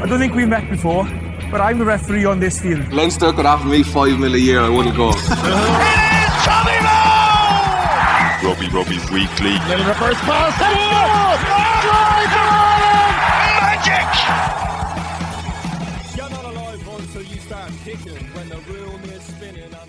I don't think we've met before, but I'm the referee on this field. Leinster could offer me five mil a year, I wouldn't go. Rugby Rugby Weekly. Little reverse pass.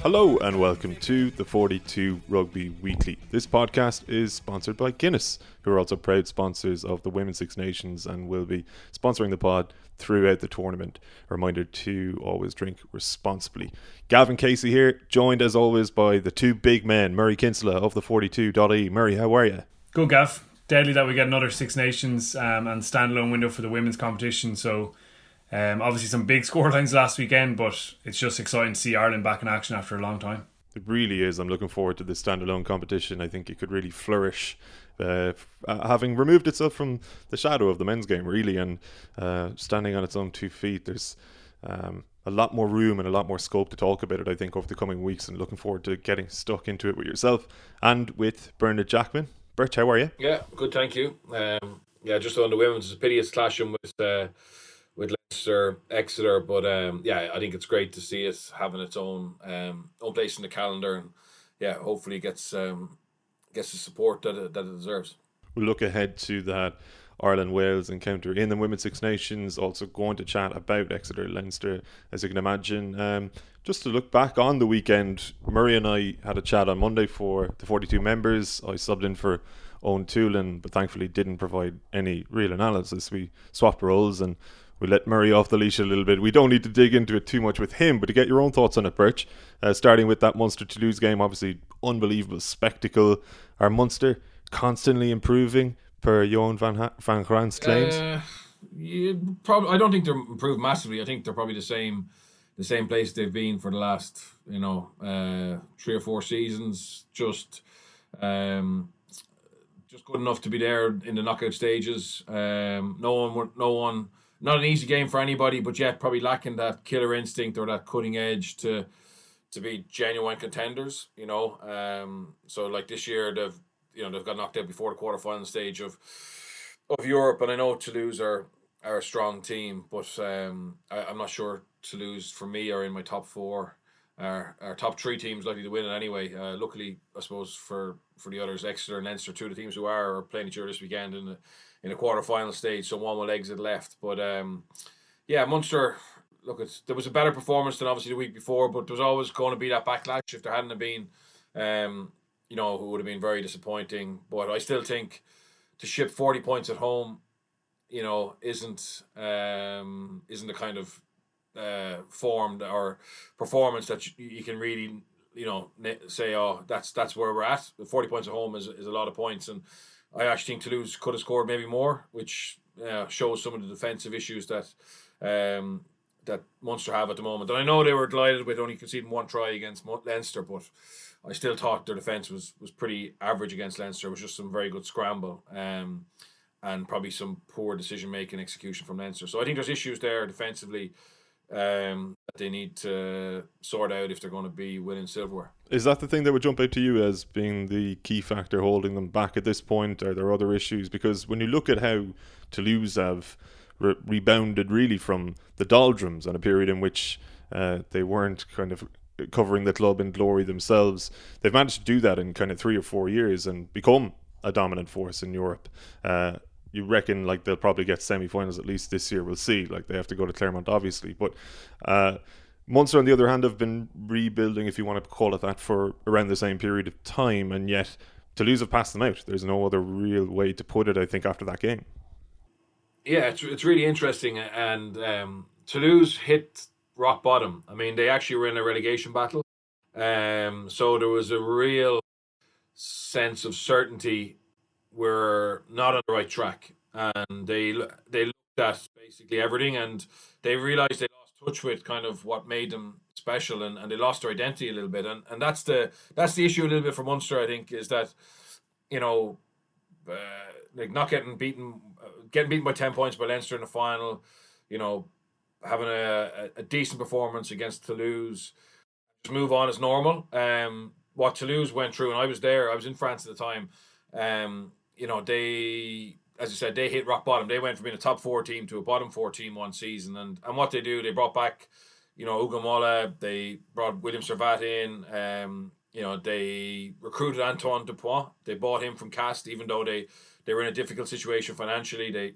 Hello and welcome to the 42 Rugby Weekly. This podcast is sponsored by Guinness, who are also proud sponsors of the Women's Six Nations and will be sponsoring the pod throughout the tournament. A reminder to always drink responsibly. Gavin Casey here, joined as always by the two big men, Murray Kinsella of the 42.e. Murray, how are you? Good, Gav. Deadly that we get another Six Nations um, and standalone window for the women's competition. So um, obviously, some big scorelines last weekend, but it's just exciting to see Ireland back in action after a long time. It really is. I'm looking forward to this standalone competition. I think it could really flourish, uh, uh, having removed itself from the shadow of the men's game, really, and uh, standing on its own two feet. There's um, a lot more room and a lot more scope to talk about it, I think, over the coming weeks, and looking forward to getting stuck into it with yourself and with Bernard Jackman. Bert, how are you? Yeah, good, thank you. Um, yeah, just on the women's, it's a pity it's clashing with. Uh, with Exeter. But um, yeah, I think it's great to see it having its own um, own place in the calendar, and yeah, hopefully it gets um, gets the support that it, that it deserves. We'll look ahead to that Ireland Wales encounter in the Women's Six Nations. Also going to chat about Exeter Leinster, as you can imagine. Um, just to look back on the weekend, Murray and I had a chat on Monday for the 42 members. I subbed in for Owen Toolan, but thankfully didn't provide any real analysis. We swapped roles and we let Murray off the leash a little bit. We don't need to dig into it too much with him, but to get your own thoughts on it, Birch, uh, starting with that Munster Toulouse game, obviously unbelievable spectacle. Our Munster constantly improving per Johan van, ha- van Graan's claims. Uh, you probably, I don't think they're improved massively. I think they're probably the same, the same place they've been for the last, you know, uh, three or four seasons. Just, um, just good enough to be there in the knockout stages. Um, no one, no one not an easy game for anybody, but yet probably lacking that killer instinct or that cutting edge to to be genuine contenders. You know, um, so like this year they've you know they've got knocked out before the quarterfinal stage of of Europe, and I know Toulouse are are a strong team, but um, I, I'm not sure Toulouse for me are in my top four. Our, our top three teams likely to win it anyway. Uh, luckily, I suppose for for the others, Exeter and Leinster, two of the teams who are, are playing each other this weekend in in the quarter final stage, so one will exit left. But um, yeah, Munster. Look, it's, there was a better performance than obviously the week before, but there was always going to be that backlash if there hadn't been, um, you know, who would have been very disappointing. But I still think to ship forty points at home, you know, isn't um, isn't the kind of uh, form or performance that you, you can really you know say oh that's that's where we're at. Forty points at home is is a lot of points and I actually think Toulouse could have scored maybe more, which uh, shows some of the defensive issues that um, that Munster have at the moment. And I know they were delighted with only conceding one try against Leinster, but I still thought their defence was was pretty average against Leinster. It was just some very good scramble. Um, and probably some poor decision making execution from Leinster. So I think there's issues there defensively um, that they need to sort out if they're going to be winning silverware. Is that the thing that would jump out to you as being the key factor holding them back at this point? Are there other issues? Because when you look at how Toulouse have re- rebounded really from the doldrums and a period in which uh, they weren't kind of covering the club in glory themselves, they've managed to do that in kind of three or four years and become a dominant force in Europe. Uh, you reckon like they'll probably get semi-finals at least this year. We'll see. Like they have to go to Clermont, obviously, but uh, Munster on the other hand have been rebuilding, if you want to call it that, for around the same period of time, and yet Toulouse have passed them out. There's no other real way to put it. I think after that game. Yeah, it's it's really interesting, and um, Toulouse hit rock bottom. I mean, they actually were in a relegation battle, um, so there was a real sense of certainty were not on the right track, and they they looked at basically everything, and they realized they lost touch with kind of what made them special, and, and they lost their identity a little bit, and and that's the that's the issue a little bit for Munster, I think, is that you know. Uh, like not getting beaten, uh, getting beaten by ten points by Leinster in the final, you know, having a, a, decent performance against Toulouse, just move on as normal. Um, what Toulouse went through, and I was there, I was in France at the time. Um, you know, they as you said, they hit rock bottom. They went from being a top four team to a bottom four team one season, and and what they do, they brought back, you know, Ugo Mola. They brought William Servat in. Um, you know, they recruited Antoine Dupont. They bought him from Castres, even though they they were in a difficult situation financially. They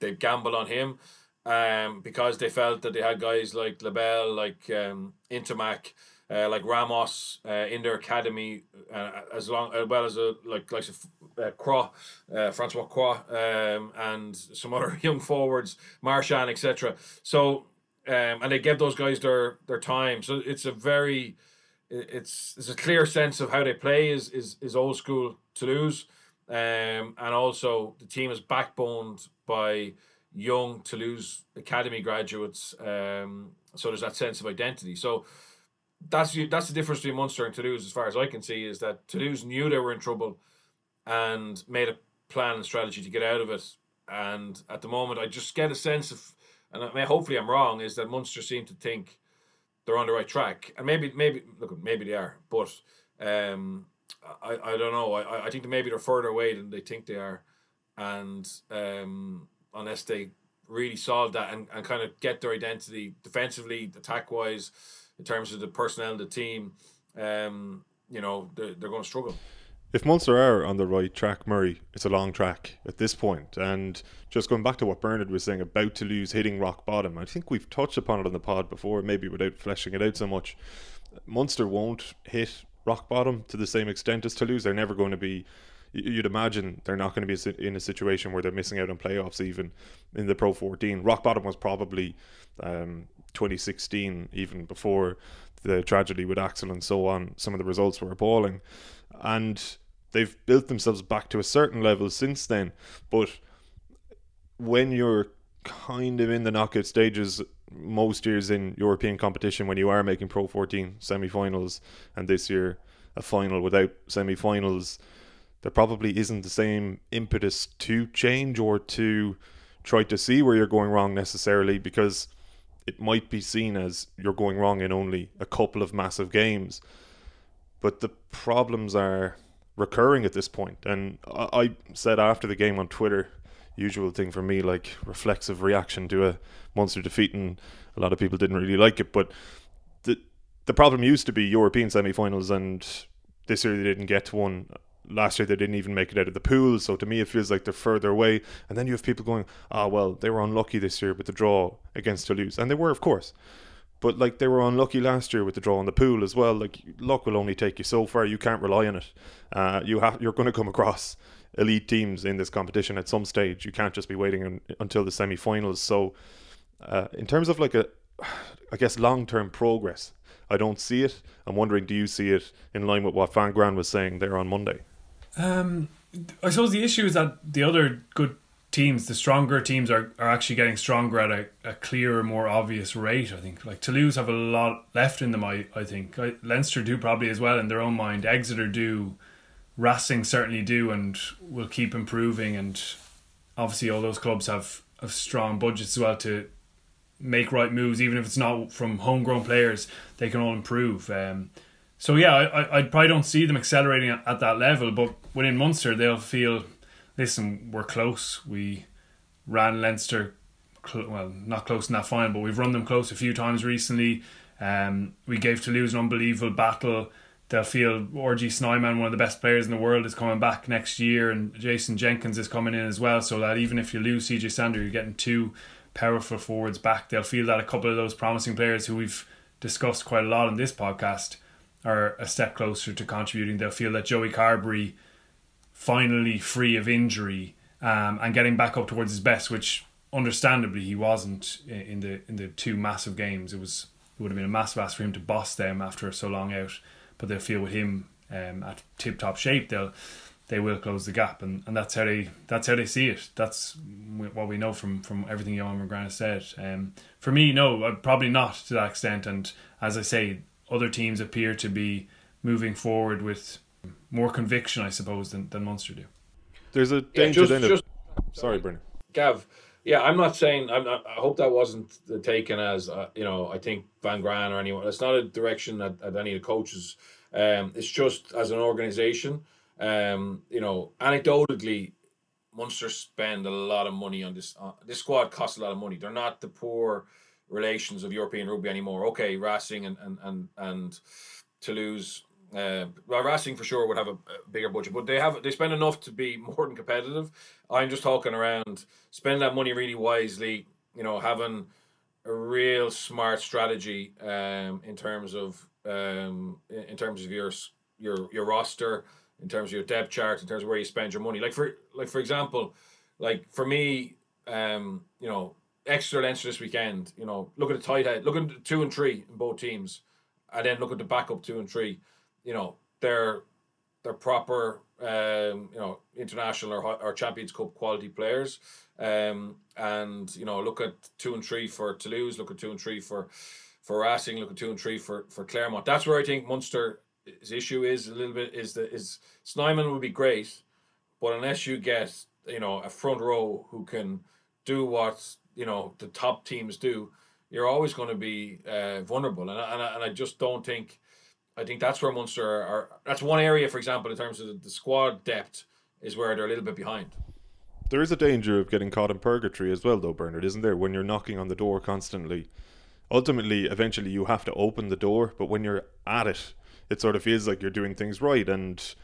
they gambled on him um, because they felt that they had guys like Lebel, like um, Ntamack, uh, like Ramos uh, in their academy, uh, as long as well as a like like uh, Cros, uh, Francois Cros, um, and some other young forwards, Marchand, etc. So um, and they give those guys their their time. So it's a very it's it's a clear sense of how they play is is is old school Toulouse, um, and also the team is backboned by young Toulouse academy graduates. Um, so there's that sense of identity. So that's that's the difference between Munster and Toulouse, as far as I can see, is that Toulouse knew they were in trouble and made a plan and strategy to get out of it. And at the moment, I just get a sense of, and I mean, hopefully I'm wrong, is that Munster seem to think they're on the right track, and maybe maybe look maybe they are, but um, I I don't know. I I think that maybe they're further away than they think they are, and um, unless they really solve that and, and kind of get their identity defensively, attack wise, in terms of the personnel in the team, um, you know, they're, they're going to struggle if Munster are on the right track, Murray, it's a long track at this point. And just going back to what Bernard was saying about Toulouse hitting rock bottom, I think we've touched upon it on the pod before, maybe without fleshing it out so much. Munster won't hit rock bottom to the same extent as Toulouse. They're never going to be. You'd imagine they're not going to be in a situation where they're missing out on playoffs, even in the Pro 14. Rock bottom was probably um, 2016, even before the tragedy with Axel and so on. Some of the results were appalling and they've built themselves back to a certain level since then. But when you're kind of in the knockout stages most years in European competition, when you are making Pro 14 semi-finals, and this year a final without semi-finals, there probably isn't the same impetus to change or to try to see where you're going wrong necessarily because it might be seen as you're going wrong in only a couple of massive games but the problems are recurring at this point. And I, I said after the game on Twitter, usual thing for me, like reflexive reaction to a Munster defeat, and a lot of people didn't really like it. But the the problem used to be European semi-finals, and this year they didn't get to one. Last year they didn't even make it out of the pool, so to me it feels like they're further away. And then you have people going, "Ah, well, they were unlucky this year with the draw against Toulouse," and they were, of course. But like they were unlucky last year with the draw in the pool as well. Like luck will only take you so far. You can't rely on it. Uh, you have you're going to come across elite teams in this competition at some stage. You can't just be waiting un, until the semi-finals. So, uh, in terms of like a, I guess long-term progress, I don't see it. I'm wondering, do you see it in line with what Van Graan was saying there on Monday? Um, I suppose the issue is that the other good teams, the stronger teams are, are actually getting stronger at a, a clearer, more obvious rate. I think like Toulouse have a lot left in them. I I think I, Leinster do probably as well in their own mind. Exeter do, Racing certainly do, and will keep improving. And obviously, all those clubs have have strong budgets as well to make right moves, even if it's not from homegrown players. They can all improve. Um, so yeah, I, I probably don't see them accelerating at, at that level, but within Munster, they'll feel listen, we're close. We ran Leinster, cl- well, not close in that final, but we've run them close a few times recently. Um, we gave Toulouse an unbelievable battle. They'll feel RG Snyman, one of the best players in the world, is coming back next year, and Jason Jenkins is coming in as well. So that even if you lose CJ Stander, you're getting two powerful forwards back. They'll feel that a couple of those promising players who we've discussed quite a lot in this podcast are a step closer to contributing. They'll feel that Joey Carbery finally free of injury um, and getting back up towards his best, which understandably he wasn't in the in the two massive games. It was it would have been a massive ask for him to boss them after so long out, but they'll feel with him um, at tip top shape they'll they will close the gap, and, and that's how they that's how they see it. That's what we know from from everything Johan McGrath said. Um, for me, no, uh, probably not to that extent. And as I say, other teams appear to be moving forward with more conviction, I suppose, than, than Munster do. There's a danger yeah, just, then. Just, of, sorry, Brendan. Gav, yeah, I'm not saying. I'm not, I hope that wasn't taken as uh, you know. I think Van Graan or anyone. It's not a direction that, that any of the coaches. Um, it's just as an organization. Um, you know, anecdotally, Munster spend a lot of money on this. Uh, this squad costs a lot of money. They're not the poor relations of European rugby anymore. Okay, Racing and and and and Toulouse. Uh, well, Racing for sure would have a, a, bigger budget, but they have they spend enough to be more than competitive. I'm just talking around spend that money really wisely. You know, having a real smart strategy um, in terms of um, in terms of your your your roster, in terms of your depth chart, in terms of where you spend your money. Like for like for example, like for me, um, you know, Exeter Leinster this weekend. You know, look at the tight head, look at two and three in both teams, and then look at the backup two and three. You know, they're they're proper, um, you know, international or or Champions Cup quality players. Um, and you know, look at two and three for Toulouse. Look at two and three for for Racing. Look at two and three for for Clermont. That's where I think Munster his issue is a little bit is that is Snyman would be great, but unless you get you know a front row who can do what you know the top teams do, you're always going to be uh, vulnerable, and and I, and I just don't think. I think that's where Munster are, are. That's one area, for example, in terms of the, the squad depth, is where they're a little bit behind. There is a danger of getting caught in purgatory as well, though, Bernard, isn't there? When you're knocking on the door constantly, ultimately, eventually, you have to open the door. But when you're at it, it sort of feels like you're doing things right. And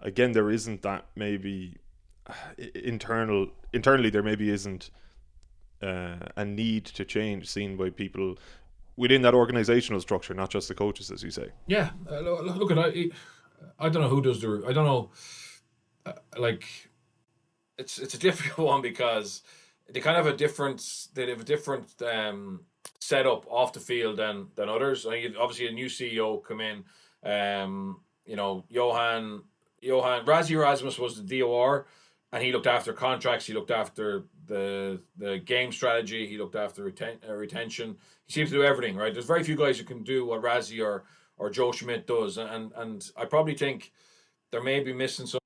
again, there isn't that maybe internal internally there maybe isn't uh, a need to change seen by people within that organizational structure, not just the coaches, as you say. Yeah, uh, look at I. I don't know who does the. I don't know. Uh, like, it's it's a difficult one because they kind of have a different. They have a different um, setup off the field than than others. I mean, obviously, a new CEO come in um, you know, Johan Johan Rassie Erasmus was the DOR, and he looked after contracts. He looked after the the game strategy. He looked after reten- uh, retention. He seems to do everything right. There's very few guys who can do what Rassie or or Joe Schmidt does, and and I probably think there may be missing somebody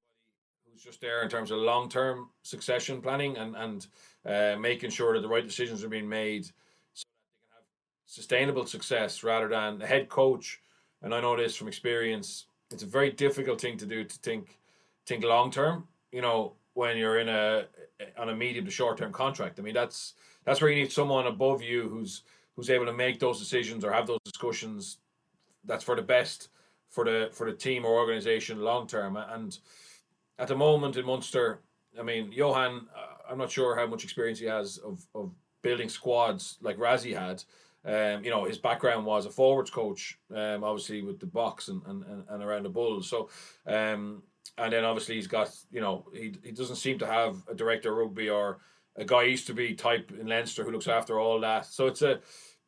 who's just there in terms of long term succession planning and and uh, making sure that the right decisions are being made so that they can have sustainable success rather than the head coach and I know this from experience, it's a very difficult thing to do to think think long term. You know, when you're in a on a medium to short term contract. I mean, that's that's where you need someone above you who's who's able to make those decisions or have those discussions. That's for the best for the for the team or organization long term. And at the moment in Munster, I mean, Johan, uh, I'm not sure how much experience he has of of building squads like Rassie had. Um, you know, his background was a forwards coach, um, obviously with the Boks and, and, and around the Bulls. So, um, and then obviously he's got, you know, he, he doesn't seem to have a director rugby or a Guy Easterby type in Leinster who looks after all that. So it's a,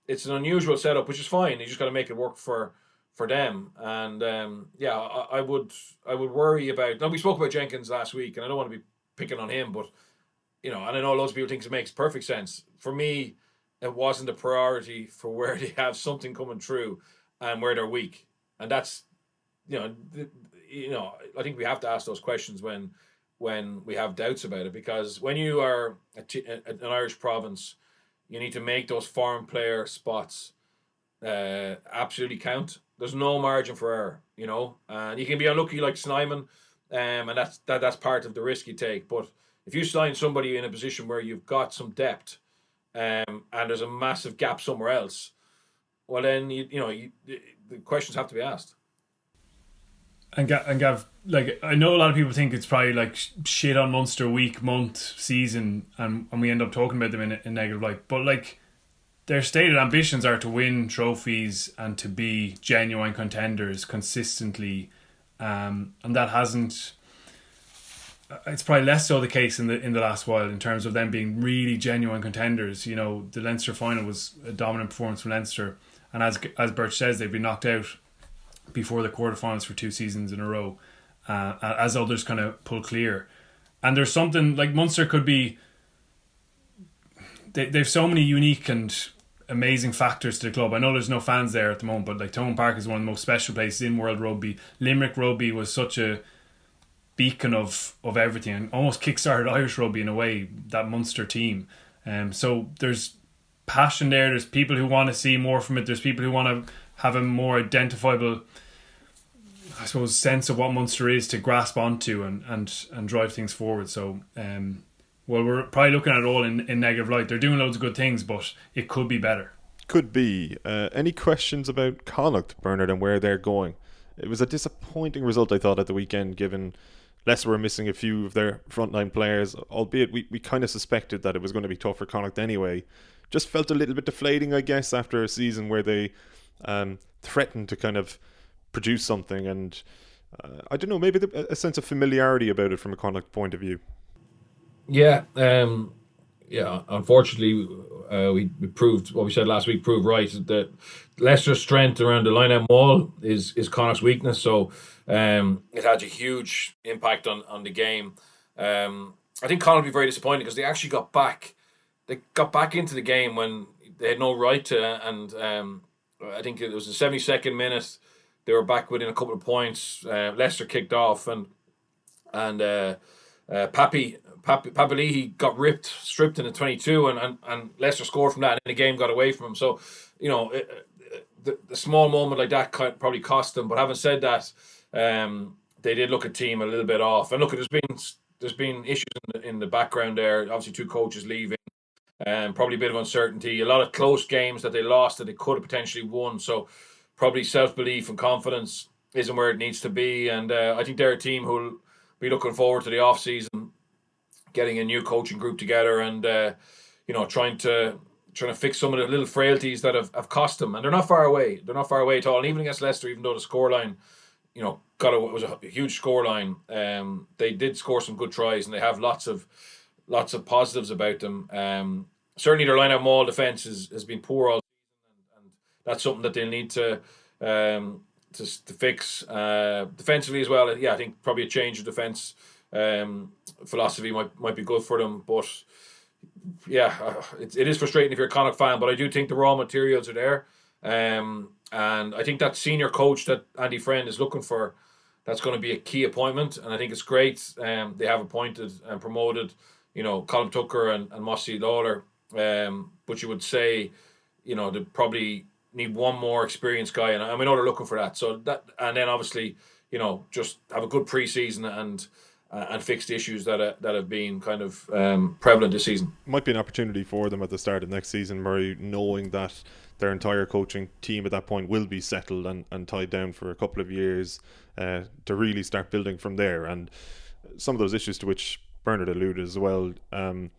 it's an unusual setup, which is fine. You just got to make it work for for them. And um, yeah, I, I, would I would worry about. Now we spoke about Jenkins last week, and I don't want to be picking on him, but you know, and I know loads of people think it makes perfect sense. For me, it wasn't a priority for where they have something coming through and where they're weak. And that's, you know, you know, I think we have to ask those questions when when we have doubts about it because when you are an Irish province, you need to make those foreign player spots uh, absolutely count. There's no margin for error, you know, and you can be unlucky like Snyman, um, and that's that, that's part of the risk you take. But if you sign somebody in a position where you've got some depth um, and there's a massive gap somewhere else, well then you you know you, the questions have to be asked. And Gav, and Gav, like I know a lot of people think it's probably like shit on Munster week, month, season, and and we end up talking about them in a negative light. But like their stated ambitions are to win trophies and to be genuine contenders consistently, um, and that hasn't it's probably less so the case in the in the last while in terms of them being really genuine contenders. You know, the Leinster final was a dominant performance from Leinster, and as as Birch says, they've been knocked out before the quarterfinals for two seasons in a row, uh, as others kind of pull clear. And there's something like Munster could be. They they've so many unique and amazing factors to the club. I know there's no fans there at the moment, but like Thomond Park is one of the most special places in world rugby. Limerick rugby was such a beacon of of everything and almost kickstarted Irish rugby in a way that Munster team. Um, so there's passion there. There's people who want to see more from it. There's people who want to have a more identifiable I suppose, sense of what Munster is to grasp onto and and and drive things forward. So, um, well, we're probably looking at it all in, in negative light. They're doing loads of good things, but it could be better. Could be. Uh, any questions about Connacht, Bernard, and where they're going? It was a disappointing result, I thought, at the weekend, given Leicester were missing a few of their frontline players, albeit we, we kind of suspected that it was going to be tough for Connacht anyway. Just felt a little bit deflating, I guess, after a season where they um, threatened to kind of produce something, and uh, I don't know, maybe the, a sense of familiarity about it from a Connacht point of view. Yeah, um, yeah. Unfortunately, uh, we, we proved what we said last week proved right that Leicester's strength around the line out maul is is Connacht's weakness. So um, it had a huge impact on on the game. Um, I think Connacht will be very disappointed because they actually got back. They got back into the game when they had no right to, and um, I think it was the seventy second minute. They were back within a couple of points. Uh, Leicester kicked off and and uh, uh, Papi Papali'i got ripped, stripped in the 22, and, and, and Leicester scored from that, and the game got away from him. So, you know, it, the, the small moment like that probably cost them. But having said that, um, they did look a team a little bit off. And look, there's been there's been issues in the, in the background there. Obviously, two coaches leaving, um, probably a bit of uncertainty. A lot of close games that they lost that they could have potentially won. So, probably self belief and confidence isn't where it needs to be. And uh, I think they're a team who'll be looking forward to the off season getting a new coaching group together and uh, you know trying to trying to fix some of the little frailties that have, have cost them and they're not far away they're not far away at all and even against Leicester even though the scoreline you know got a, it was a huge scoreline um, they did score some good tries and they have lots of lots of positives about them um, certainly their line out maul defense has, has been poor all season and, that's something that they'll need to um, to, to fix uh, defensively as well yeah I think probably a change of defense um, philosophy might might be good for them. But yeah, uh, it, it is frustrating if you're a Connacht fan. But I do think the raw materials are there, um, and I think that senior coach that Andy Friend is looking for, that's going to be a key appointment. And I think it's great. Um, they have appointed and promoted, you know, Colm Tucker and, and Mossy Lawler. Um, but you would say, you know, they probably need one more experienced guy, and I mean, know they're looking for that. So that, and then obviously, you know, just have a good preseason and and fix the issues that uh, that have been kind of um, prevalent this season. Might be an opportunity for them at the start of next season, Murray, knowing that their entire coaching team at that point will be settled and, and tied down for a couple of years uh, to really start building from there. And some of those issues to which Bernard alluded as well. Um,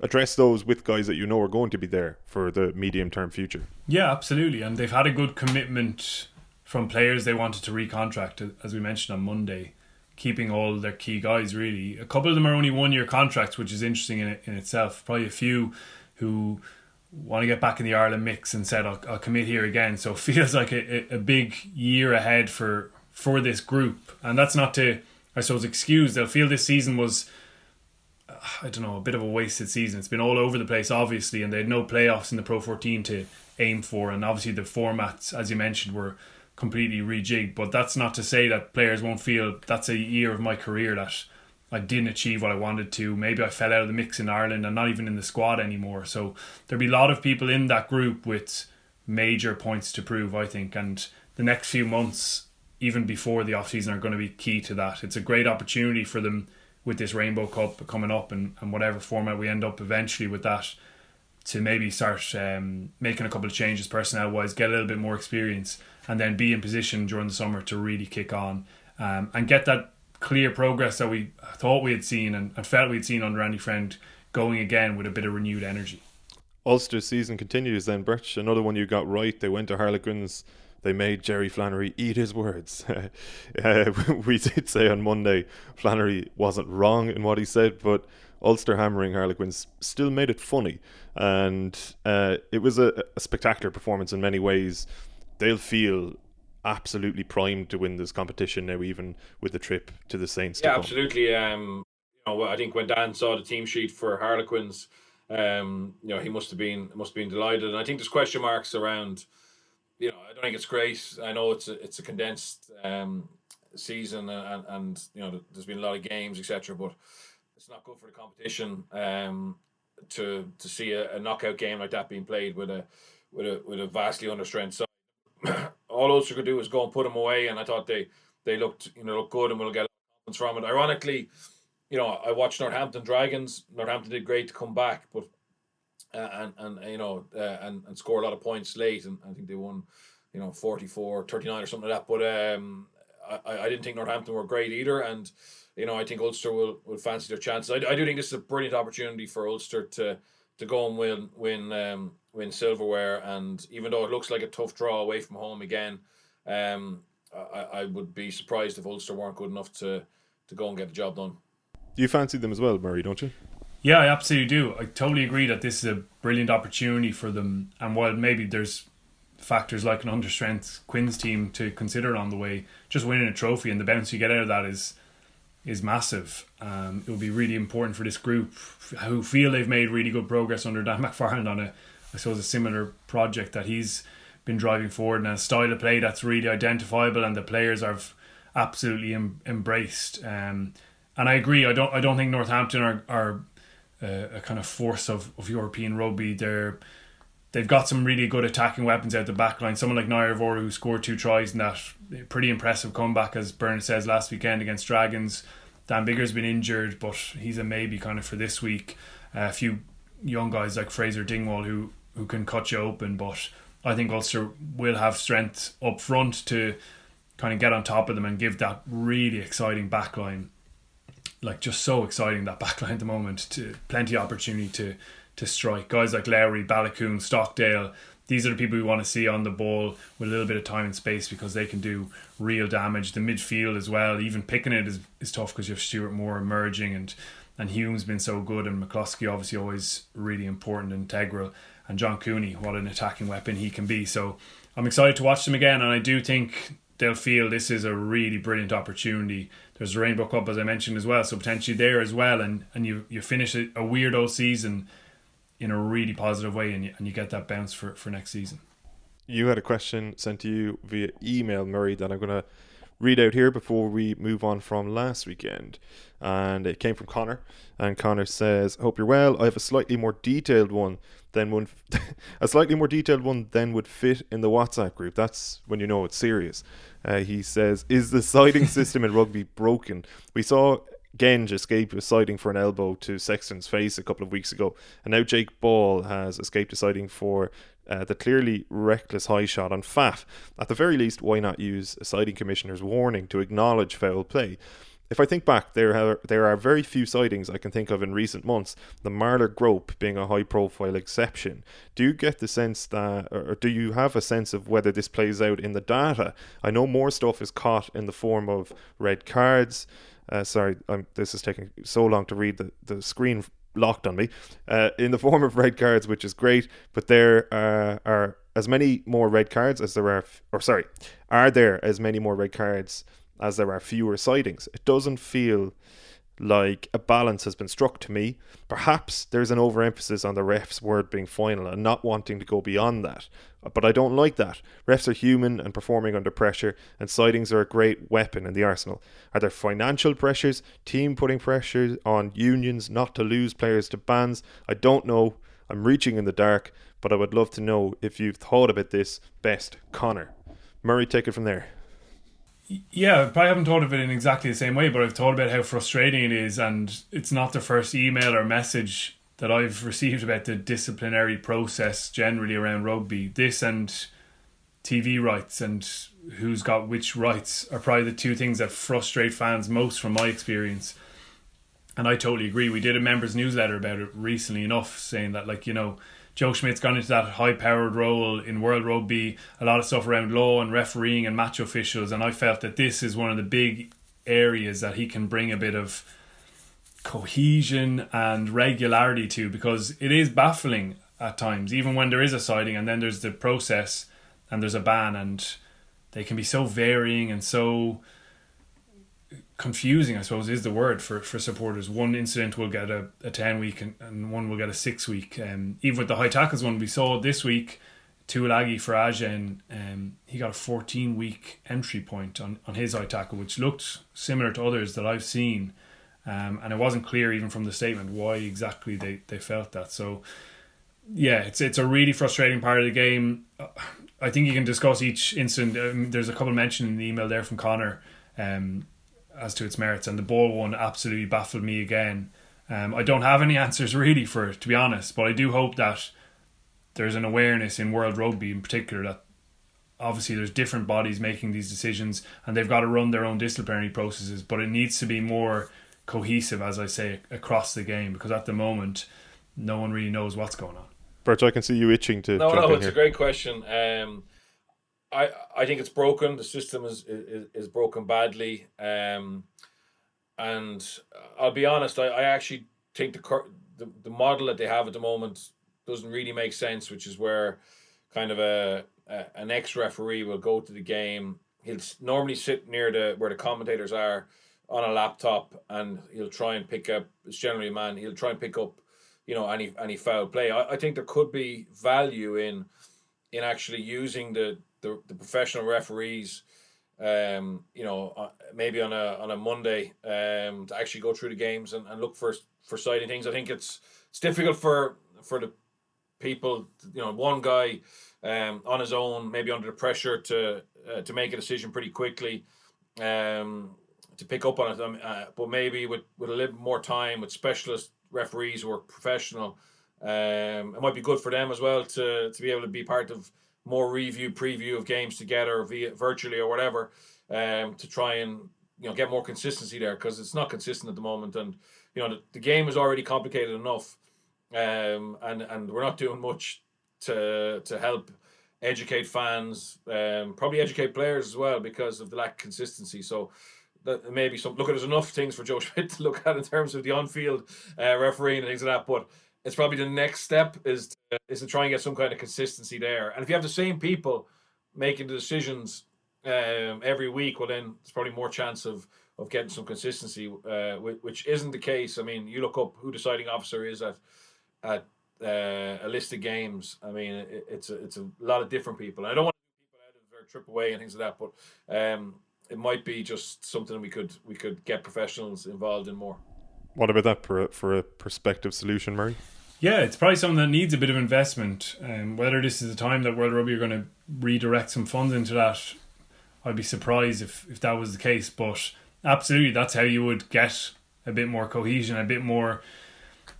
address those with guys that you know are going to be there for the medium term future. Yeah, absolutely. And they've had a good commitment from players they wanted to recontract, as we mentioned on Monday keeping all their key guys really. A couple of them are only one year contracts, which is interesting in, in itself. Probably a few who want to get back in the Ireland mix and said I'll, I'll commit here again. So it feels like a, a big year ahead for for this group, and that's not to I suppose excuse. They'll feel this season was. I don't know, a bit of a wasted season. It's been all over the place, obviously, and they had no playoffs in the Pro 14 to aim for. And obviously, the formats, as you mentioned, were completely rejigged. But that's not to say that players won't feel that's a year of my career that I didn't achieve what I wanted to. Maybe I fell out of the mix in Ireland and not even in the squad anymore. So there'll be a lot of people in that group with major points to prove, I think. And the next few months, even before the off season, are going to be key to that. It's a great opportunity for them with this Rainbow Cup coming up and, and whatever format we end up eventually with that to maybe start um, making a couple of changes personnel wise, get a little bit more experience and then be in position during the summer to really kick on um, and get that clear progress that we thought we had seen and, and felt we'd seen under Andy Friend going again with a bit of renewed energy. Ulster's season continues then, Birch. Another one you got right. They went to Harlequins. They made Jerry Flannery eat his words. uh, we did say on Monday Flannery wasn't wrong in what he said, but Ulster hammering Harlequins still made it funny. And uh, it was a, a spectacular performance in many ways they'll feel absolutely primed to win this competition now, even with the trip to the Saints. Yeah, absolutely. Um, you know, I think when Dan saw the team sheet for Harlequins, um, you know, he must have been must have been delighted. And I think there's question marks around. You know, I don't think it's great. I know it's a, it's a condensed um, season, and, and you know, there's been a lot of games, etc. But it's not good for the competition um, to to see a, a knockout game like that being played with a with a with a vastly understrength side all Ulster could do was go and put them away, and I thought they they looked you know look good and we'll get confidence from it. Ironically, you know I watched Northampton Dragons. Northampton did great to come back, but and and you know uh, and and score a lot of points late, and I think they won, you know 44, 39 or something like that. But um, I I didn't think Northampton were great either, and you know I think Ulster will will fancy their chances. I, I do think this is a brilliant opportunity for Ulster to to go and win win um win silverware, and even though it looks like a tough draw away from home again, um I, I would be surprised if Ulster weren't good enough to to go and get the job done. You fancy them as well, Murray, don't you? Yeah, I absolutely do. I totally agree that this is a brilliant opportunity for them. And while maybe there's factors like an understrength Quins team to consider on the way, just winning a trophy and the bounce you get out of that is is massive. Um, it will be really important for this group who feel they've made really good progress under Dan McFarland on a, I suppose, a similar project that he's been driving forward and a style of play that's really identifiable and the players have absolutely em- embraced. Um, and I agree. I don't. I don't think Northampton are are a kind of force of, of European rugby. They're they've got some really good attacking weapons out the back line. Someone like Naiyaravoro who scored two tries in that pretty impressive comeback, as Bernard says last weekend against Dragons. Dan Biggar's been injured, but he's a maybe kind of for this week. Uh, a few young guys like Fraser Dingwall who who can cut you open, but I think Ulster will have strength up front to kind of get on top of them and give that really exciting backline like just so exciting that backline at the moment. To plenty of opportunity to to strike guys like Lowry, Baloucoune, Stockdale. These are the people we want to see on the ball with a little bit of time and space because they can do real damage. The midfield as well, even picking it is, is tough because you have Stewart Moore emerging and and Hume's been so good and McCloskey obviously always really important integral and John Cooney what an attacking weapon he can be so I'm excited to watch them again and I do think they'll feel this is a really brilliant opportunity there's the Rainbow Cup as I mentioned as well, so potentially there as well, and and you you finish a, a weirdo season in a really positive way, and you, and you get that bounce for for next season. You had a question sent to you via email, Murray, that I'm going to read out here before we move on from last weekend. And it came from Connor. And Connor says, Hope you're well. I have a slightly more detailed one than one, a slightly more detailed one than would fit in the WhatsApp group. That's when you know it's serious. Uh, he says, Is the citing system in rugby broken? We saw Genge escaped with citing for an elbow to Sexton's face a couple of weeks ago, and now Jake Ball has escaped a citing for uh, the clearly reckless high shot on Faf. At the very least, why not use a citing commissioner's warning to acknowledge foul play? If I think back, there are, there are very few citings I can think of in recent months, the Marler grope being a high profile exception. Do you get the sense that, or do you have a sense of whether this plays out in the data? I know more stuff is caught in the form of red cards. Uh, sorry, I'm, this is taking so long to read the, the screen locked on me uh, in the form of red cards, which is great. But there uh, are as many more red cards as there are, f- or sorry, are there as many more red cards as there are fewer citings. It doesn't feel like a balance has been struck to me. Perhaps there's an overemphasis on the ref's word being final and not wanting to go beyond that. Uh, but I don't like that. Refs are human and performing under pressure, and citings are a great weapon in the arsenal. Are there financial pressures, team putting pressure on unions not to lose players to bans? I don't know. I'm reaching in the dark, but I would love to know if you've thought about this best. Connor. Murray, take it from there. Yeah, I probably haven't thought of it in exactly the same way, but I've thought about how frustrating it is, and it's not the first email or message that I've received about the disciplinary process generally around rugby. This and TV rights and who's got which rights are probably the two things that frustrate fans most from my experience. And I totally agree. We did a members newsletter about it recently enough, saying that like you know Joe Schmidt's gone into that high powered role in World Rugby, a lot of stuff around law and refereeing and match officials. And I felt that this is one of the big areas that he can bring a bit of cohesion and regularity to because it is baffling at times, even when there is a citing and then there's the process and there's a ban, and they can be so varying and so confusing, I suppose, is the word for, for supporters. One incident will get a, a 10 week and, and one will get a 6 week. Um, even with the high tackles one we saw this week, Tuilagi for Agen, um, he got a 14 week entry point on, on his high tackle, which looked similar to others that I've seen. Um, and it wasn't clear even from the statement why exactly they, they felt that. So, yeah, it's it's a really frustrating part of the game. I think you can discuss each incident. Um, there's a couple mentioned in the email there from Connor um, as to its merits. And the ball one absolutely baffled me again. Um, I don't have any answers really for it, to be honest, but I do hope that there's an awareness in world rugby in particular that obviously there's different bodies making these decisions and they've got to run their own disciplinary processes, but it needs to be more cohesive, as I say, across the game because at the moment no one really knows what's going on. Bert, I can see you itching to. No, no, it's here. a great question. Um, I I think it's broken. The system is is, is broken badly. Um, and I'll be honest, I, I actually think the, the the model that they have at the moment doesn't really make sense, which is where kind of a, a an ex referee will go to the game. He'll normally sit near the where the commentators are on a laptop, and he'll try and pick up. It's generally a man. He'll try and pick up, you know, any any foul play. I, I think there could be value in in actually using the the, the professional referees. Um, you know, uh, maybe on a on a Monday, um, to actually go through the games and, and look for for citing things. I think it's it's difficult for for the people, you know, one guy um, on his own, maybe under the pressure to uh, to make a decision pretty quickly, um, to pick up on it. Um, uh, but maybe with with a little more time, with specialist referees who are professional, um, it might be good for them as well to to be able to be part of more review preview of games together via virtually or whatever, um, to try and you know get more consistency there because it's not consistent at the moment, and you know the, the game is already complicated enough um, and and we're not doing much to to help educate fans, um, probably educate players as well because of the lack of consistency. So that maybe some look there's enough things for Joe Schmidt to look at in terms of the on-field uh, refereeing and things like that, but it's probably the next step is to, is to try and get some kind of consistency there. And if you have the same people making the decisions um, every week, well then there's probably more chance of of getting some consistency, uh, which isn't the case. I mean, you look up who deciding officer is at at uh, a list of games. I mean, it, it's a, it's a lot of different people. I don't want people out of their trip away and things like that, but um, it might be just something we could we could get professionals involved in more. What about that for a, for a prospective solution, Murray? Yeah, it's probably something that needs a bit of investment. Um, whether this is the time that World Rugby are going to redirect some funds into that, I'd be surprised if, if that was the case. But absolutely, that's how you would get a bit more cohesion, a bit more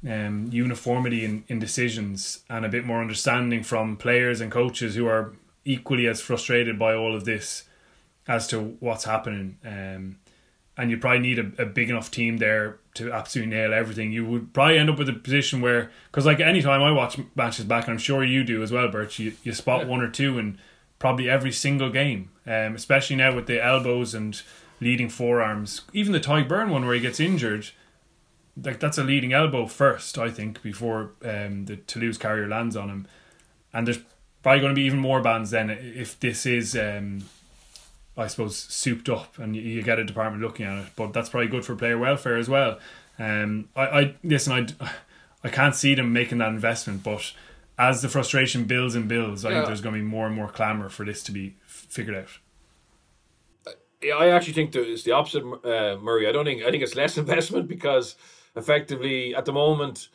um, uniformity in, in decisions and a bit more understanding from players and coaches who are equally as frustrated by all of this as to what's happening. Um, and you probably need a, a, big enough team there to absolutely nail everything. You would probably end up with a position where, because like anytime I watch matches back, and I'm sure you do as well, Bert, you, you spot yeah. one or two in probably every single game, um, especially now with the elbows and leading forearms. Even the Tadhg Beirne one where he gets injured like that's a leading elbow first, I think, before um, the Toulouse carrier lands on him. And there's probably going to be even more bans then if this is, um, I suppose, souped up and you get a department looking at it. But that's probably good for player welfare as well. Um, I, I listen, I, I can't see them making that investment, but as the frustration builds and builds, I yeah. think there's going to be more and more clamour for this to be figured out. Yeah, I actually think it's the opposite, uh, Murray. I don't think I think it's less investment because effectively at the moment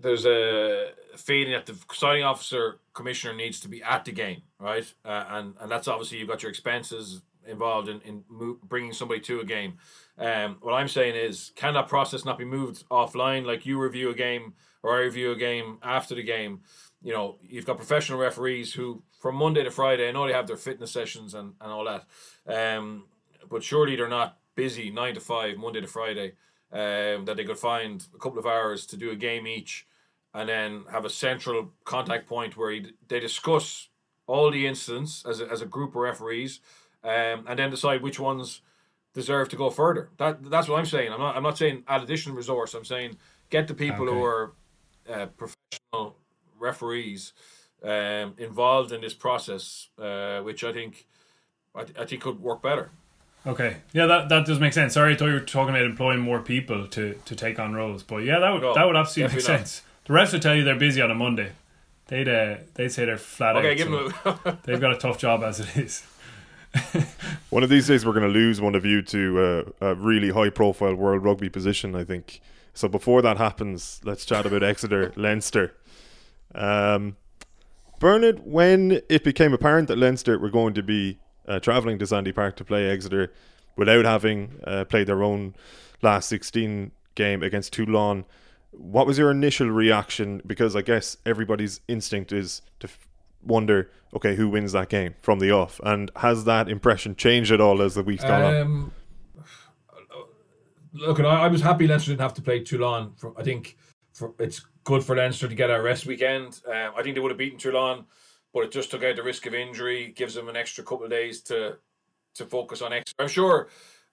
there's a feeling that the citing officer commissioner needs to be at the game, right? Uh, and and that's obviously you've got your expenses involved in in mo- bringing somebody to a game. Um, what I'm saying is, can that process not be moved offline? Like you review a game or I review a game after the game. You know, you've got professional referees who, from Monday to Friday, I know they have their fitness sessions and, and all that. Um, but surely they're not busy nine to five, Monday to Friday um, that they could find a couple of hours to do a game each and then have a central contact point where they discuss all the incidents as a, as a group of referees um, and then decide which ones deserve to go further. That That's what I'm saying. I'm not, I'm not saying add additional resource. I'm saying get the people okay. who are uh, professional referees um, involved in this process, uh, which I think I, th- I think could work better. Okay, yeah, that, that does make sense. Sorry, I thought you were talking about employing more people to, to take on roles, but yeah, that would no, that would absolutely make sense. Not. The rest would tell you they're busy on a Monday. They'd uh, they'd say they're flat okay, out. Give so them they've got a tough job as it is. one of these days, we're going to lose one of you to uh, a really high profile World Rugby position. I think. So before that happens, let's chat about Exeter Leinster. Um, Bernard, when it became apparent that Leinster were going to be uh, travelling to Sandy Park to play Exeter. without having uh, played their own last 16 game against Toulon. What was your initial reaction? Because I guess everybody's instinct is to wonder, okay, who wins that game from the off? And has that impression changed at all as the week's gone on? Um, look, I, I was happy Leinster didn't have to play Toulon. For, I think for, it's good for Leinster to get a rest weekend. Um, I think they would have beaten Toulon, but it just took out the risk of injury, gives them an extra couple of days to to focus on Exeter. I'm sure.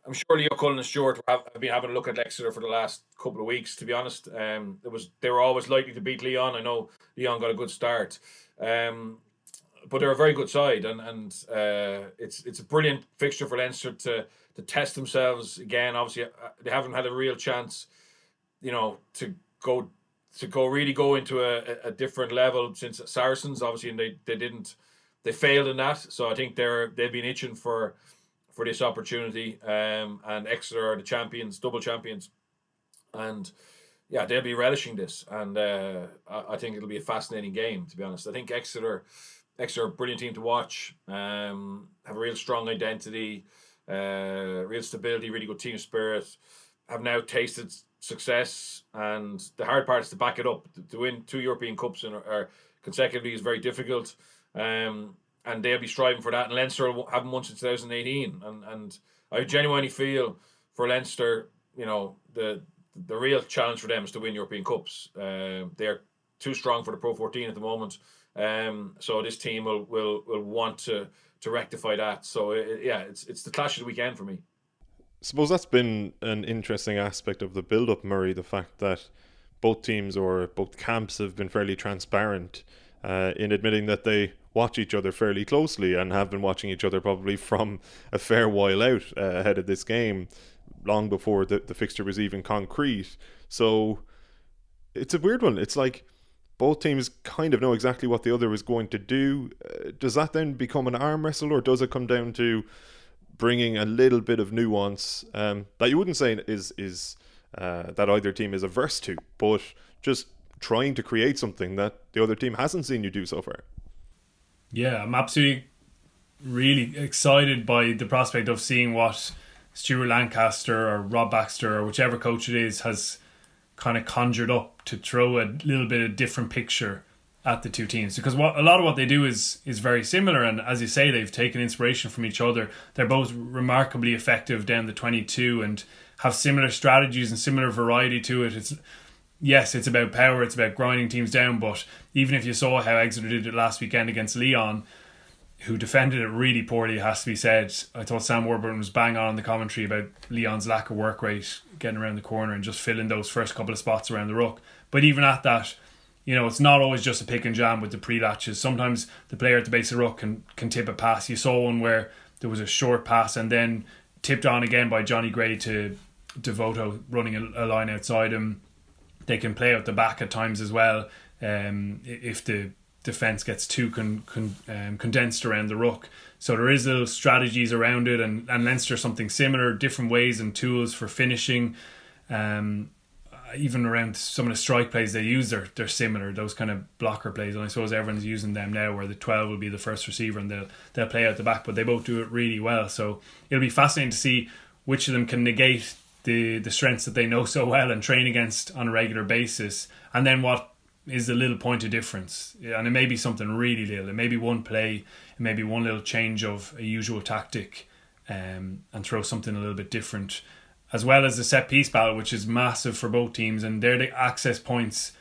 I'm sure Leo Cullen and Stuart have been having a look at Exeter for the last couple of weeks. To be honest, um, it was they were always likely to beat Lyon. I know Lyon got a good start, um, but they're a very good side, and and uh, it's it's a brilliant fixture for Leinster to to test themselves again. Obviously, uh, they haven't had a real chance, you know, to go to go really go into a, a different level since Saracens. Obviously, and they they didn't they failed in that. So I think they're they've been itching for for this opportunity. Um, and Exeter are the champions, double champions, and yeah, they'll be relishing this. And uh, I, I think it'll be a fascinating game. To be honest, I think Exeter. Exeter, a brilliant team to watch. Um, have a real strong identity, uh, real stability, really good team spirit. Have now tasted success, and the hard part is to back it up. To win two European Cups in, or consecutively is very difficult. Um, and they'll be striving for that. And Leinster haven't won since 2018. And and I genuinely feel for Leinster, you know, the the real challenge for them is to win European Cups. Uh, they're too strong for the Pro 14 at the moment. Um, so this team will, will will want to to rectify that. So it, yeah, it's it's the clash of the weekend for me. suppose that's been an interesting aspect of the build up, Murray, the fact that both teams or both camps have been fairly transparent uh, in admitting that they watch each other fairly closely and have been watching each other probably from a fair while out uh, ahead of this game, long before the, the fixture was even concrete. So it's a weird one. It's like both teams kind of know exactly what the other is going to do. Uh, does that then become an arm wrestle, or does it come down to bringing a little bit of nuance um, that you wouldn't say is is uh, that either team is averse to, but just trying to create something that the other team hasn't seen you do so far? Yeah, I'm absolutely really excited by the prospect of seeing what Stuart Lancaster or Rob Baxter or whichever coach it is has kind of conjured up to throw a little bit of different picture at the two teams. Because what a lot of what they do is is very similar. And as you say they've taken inspiration from each other. They're both remarkably effective down the 22 and have similar strategies and similar variety to it. It's yes it's about power it's about grinding teams down but even if you saw how Exeter did it last weekend against Lyon who defended it really poorly, it has to be said. I thought Sam Warburton was bang on in the commentary about Lyon's lack of work rate, getting around the corner and just filling those first couple of spots around the ruck. But even at that, you know, it's not always just a pick and jam with the pre latches. Sometimes the player at the base of the ruck can, can tip a pass. You saw one where there was a short pass and then tipped on again by Jonny Gray to Devoto running a, a line outside him. They can play out the back at times as well. Um, if the defense gets too con, con, um, condensed around the ruck. So there is little strategies around it, and, and Leinster something similar, different ways and tools for finishing. Um, even around some of the strike plays they use, they're, they're similar. Those kind of blocker plays, and I suppose everyone's using them now, where the twelve will be the first receiver and they'll they'll play out the back, but they both do it really well. So it'll be fascinating to see which of them can negate the the strengths that they know so well and train against on a regular basis, and then what is the little point of difference. And it may be something really little. It may be one play, it may be one little change of a usual tactic um, and throw something a little bit different. As well as the set piece battle, which is massive for both teams. And they're the access points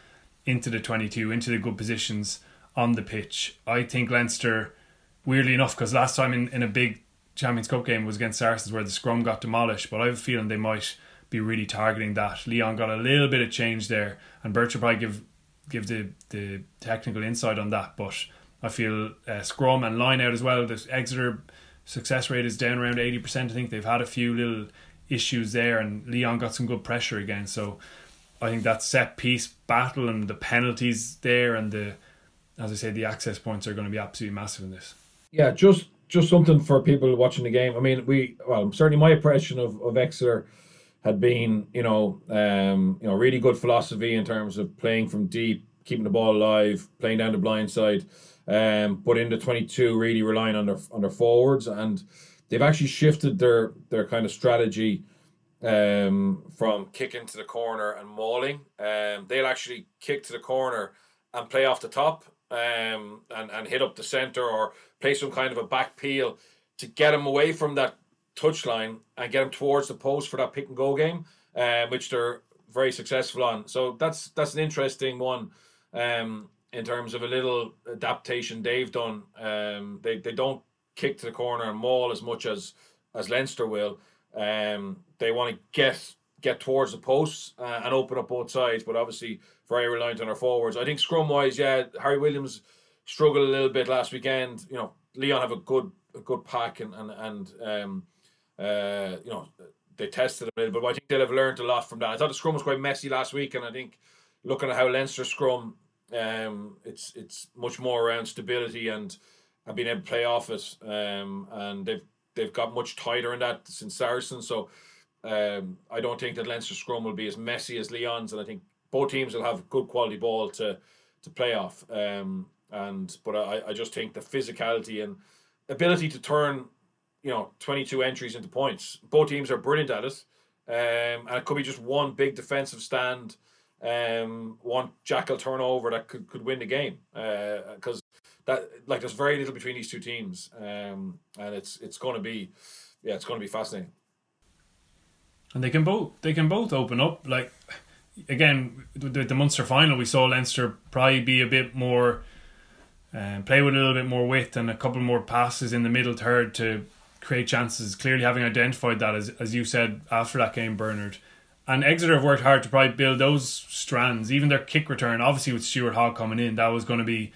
into the 22, into the good positions on the pitch. I think Leinster, weirdly enough, because last time in, in a big Champions Cup game was against Saracens where the scrum got demolished, but I have a feeling they might be really targeting that. Lyon got a little bit of change there, and Birch will probably give give the the technical insight on that. But I feel uh, scrum and line out as well. The Exeter success rate is down around eighty percent. I think they've had a few little issues there, and Lyon got some good pressure again. So I think that set piece battle and the penalties there, and the as I say, the access points are going to be absolutely massive in this. Yeah, just just something for people watching the game. I mean, we well certainly my impression of of Exeter had been, you know, um, you know, really good philosophy in terms of playing from deep, keeping the ball alive, playing down the blind side, um, but in the twenty two, really relying on their on their forwards and they've actually shifted their their kind of strategy um, from kicking to the corner and mauling. Um, they'll actually kick to the corner and play off the top um, and, and hit up the centre or play some kind of a back peel to get them away from that touchline and get them towards the post for that pick and go game, uh, which they're very successful on. So that's that's an interesting one um, in terms of a little adaptation they've done. Um, they they don't kick to the corner and maul as much as as Leinster will. Um, they want to get get towards the posts uh, and open up both sides, but obviously very reliant on our forwards. I think scrum wise, yeah, Harry Williams struggled a little bit last weekend. You know, Lyon have a good a good pack and and and um, uh, you know they tested a little, bit but I think they'll have learned a lot from that. I thought the scrum was quite messy last week, and I think looking at how Leinster scrum, um, it's it's much more around stability and and being able to play off it. Um, and they've they've got much tighter in that since Saracen. So um, I don't think that Leinster scrum will be as messy as Lyon's, and I think both teams will have good quality ball to to play off. Um, and but I, I just think the physicality and ability to turn, you know, twenty two entries into points. Both teams are brilliant at it, um, and it could be just one big defensive stand, um, one jackal turnover that could, could win the game. Because uh, that like there's very little between these two teams, um, and it's it's going to be, yeah, it's going to be fascinating and they can both they can both open up. Like again, with the Munster final, we saw Leinster probably be a bit more, um, play with a little bit more width and a couple more passes in the middle third to create chances. Clearly, having identified that as as you said after that game, Bernard. And Exeter have worked hard to probably build those strands. Even their kick return, obviously with Stuart Hogg coming in, that was going to be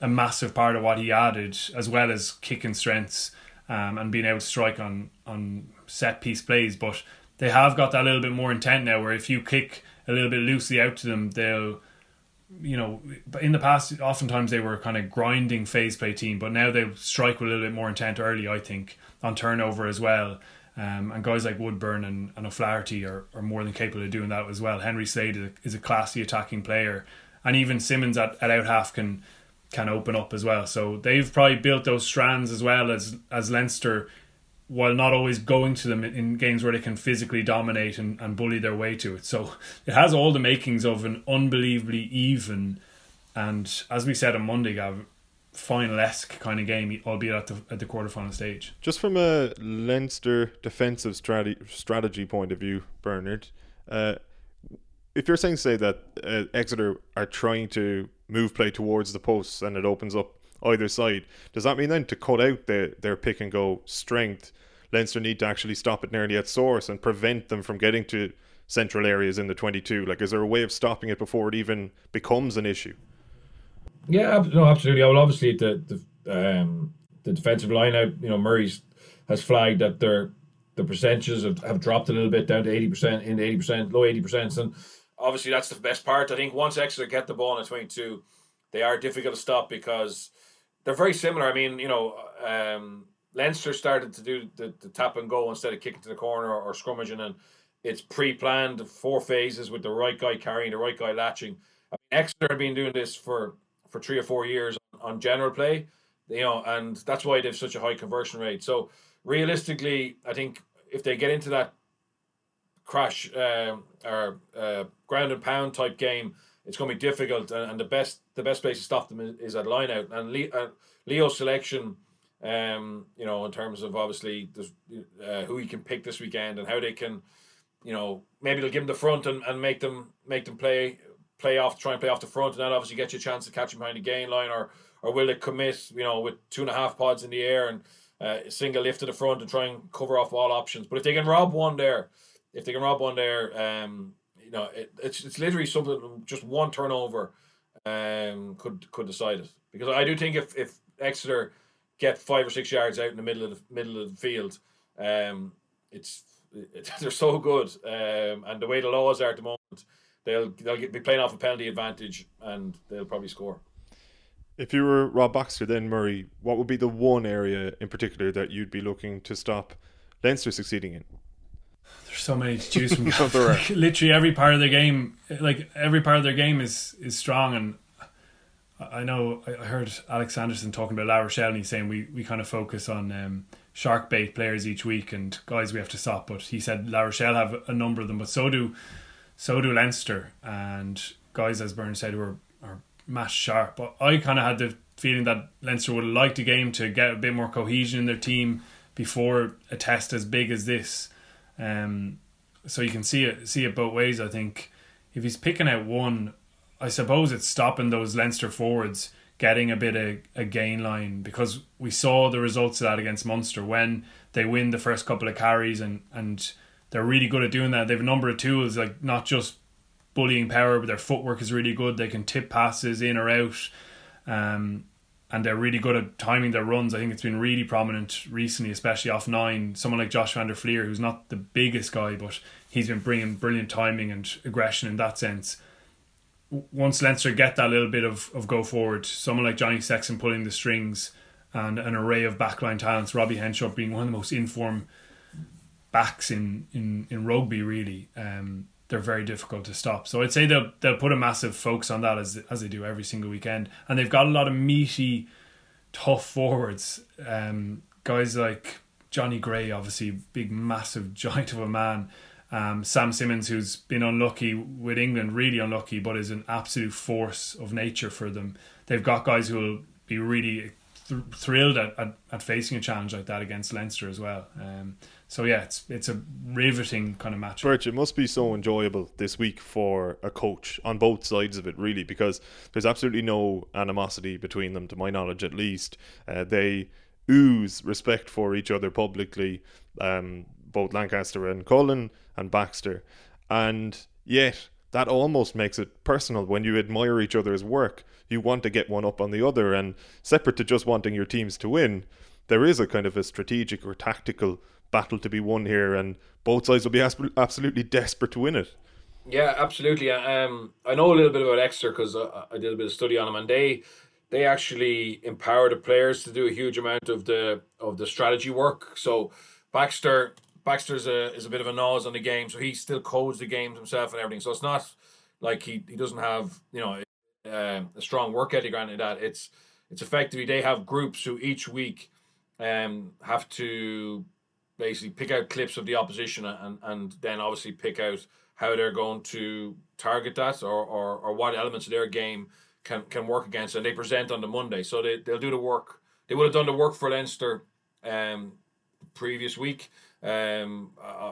a massive part of what he added, as well as kicking strengths um, and being able to strike on on set piece plays. But they have got that little bit more intent now where if you kick a little bit loosely out to them they'll you know but in the past oftentimes they were kind of grinding phase play team but now they strike with a little bit more intent early I think on turnover as well. Um, and guys like Woodburn and, and O'Flaherty are, are more than capable of doing that as well. Henry Slade is a, is a classy attacking player and even Simmonds at, at out half can can open up as well. So they've probably built those strands as well as as Leinster while not always going to them in games where they can physically dominate and, and bully their way to it. So it has all the makings of an unbelievably even and, as we said on Monday, Gav, final esque kind of game, albeit at the at the quarterfinal stage. Just from a Leinster defensive strategy strategy point of view, Bernard, uh, if you're saying say that uh, Exeter are trying to move play towards the posts and it opens up either side. Does that mean then to cut out the, their pick and go strength, Leinster need to actually stop it nearly at source and prevent them from getting to central areas in the 22? Like, is there a way of stopping it before it even becomes an issue? Yeah, no, absolutely. Well, obviously the the um, the defensive line out, you know, Murray's has flagged that their the percentages have, have dropped a little bit down to eighty percent, in eighty percent, low eighty percent, and obviously that's the best part. I think once Exeter get the ball in a twenty two, they are difficult to stop because they're very similar. I mean, you know, um, Leinster started to do the, the tap and go instead of kicking to the corner or, or scrummaging, and it's pre-planned four phases with the right guy carrying, the right guy latching. I mean, Exeter have been doing this for for three or four years on general play, you know, and that's why they've such a high conversion rate. So realistically, I think if they get into that crash uh, or uh, ground and pound type game, it's going to be difficult. And, the best the best place to stop them is, at line out. And uh, Leo's selection, um, you know, in terms of obviously uh, who he can pick this weekend and how they can, you know, maybe they'll give him the front and, and make them make them play play off try and play off the front and that obviously get you a chance to catch him behind the gain line or or will it commit you know with two and a half pods in the air and uh, single lift to the front and try and cover off all options but if they can rob one there if they can rob one there um you know, it, it's it's literally something. Just one turnover, um, could could decide it. Because I do think if if Exeter get five or six yards out in the middle of the middle of the field, um, it's it, they're so good, um, and the way the laws are at the moment, they'll they'll get, be playing off a penalty advantage, and they'll probably score. If you were Rob Baxter, then Murray, what would be the one area in particular that you'd be looking to stop Leinster succeeding in? There's so many to choose from. like, literally every part of their game, like every part of their game is is strong. And I know I heard Alex Sanderson talking about La Rochelle, and he's saying we, we kind of focus on um, shark bait players each week and guys we have to stop. But he said La Rochelle have a number of them, but so do so do Leinster and guys as Byrne said who are, are match sharp. But I kind of had the feeling that Leinster would have liked a game to get a bit more cohesion in their team before a test as big as this. Um, so you can see it see it both ways. I think if he's picking out one, I suppose it's stopping those Leinster forwards getting a bit of a gain line because we saw the results of that against Munster when they win the first couple of carries and and they're really good at doing that. They have a number of tools like not just bullying power, but their footwork is really good. They can tip passes in or out. Um, and they're really good at timing their runs. I think it's been really prominent recently, especially off nine. Someone like Josh van der Flier, who's not the biggest guy, but he's been bringing brilliant timing and aggression in that sense. Once Leinster get that little bit of, of go forward, someone like Johnny Sexton pulling the strings and an array of backline talents, Robbie Henshaw being one of the most informed backs in, in, in rugby, really. Um, they're very difficult to stop. So I'd say they'll they'll put a massive focus on that as as they do every single weekend, and they've got a lot of meaty, tough forwards. Um, guys like Jonny Gray, obviously big, massive giant of a man. Um, Sam Simmonds, who's been unlucky with England, really unlucky, but is an absolute force of nature for them. They've got guys who will be really th- thrilled at, at, at, facing a challenge like that against Leinster as well. Um, so yeah, it's it's a riveting kind of match. Birch, it must be so enjoyable this week for a coach on both sides of it, really, because there's absolutely no animosity between them, to my knowledge, at least. Uh, they ooze respect for each other publicly, um, both Lancaster and Cullen and Baxter, and yet that almost makes it personal when you admire each other's work. You want to get one up on the other, and separate to just wanting your teams to win, there is a kind of a strategic or tactical battle to be won here, and both sides will be absolutely desperate to win it. Yeah, absolutely. Um, I know a little bit about Exeter because I, I did a bit of study on them, and they they actually empower the players to do a huge amount of the of the strategy work. So Baxter Baxter's a is a bit of a nose on the game, so he still codes the games himself and everything. So it's not like he, he doesn't have you know uh, a strong work ethic like that. It's it's effectively they have groups who each week um have to basically pick out clips of the opposition and, and then obviously pick out how they're going to target that or, or, or what elements of their game can, can work against and they present on the Monday. So they, they'll do the work. They would have done the work for Leinster um, previous week um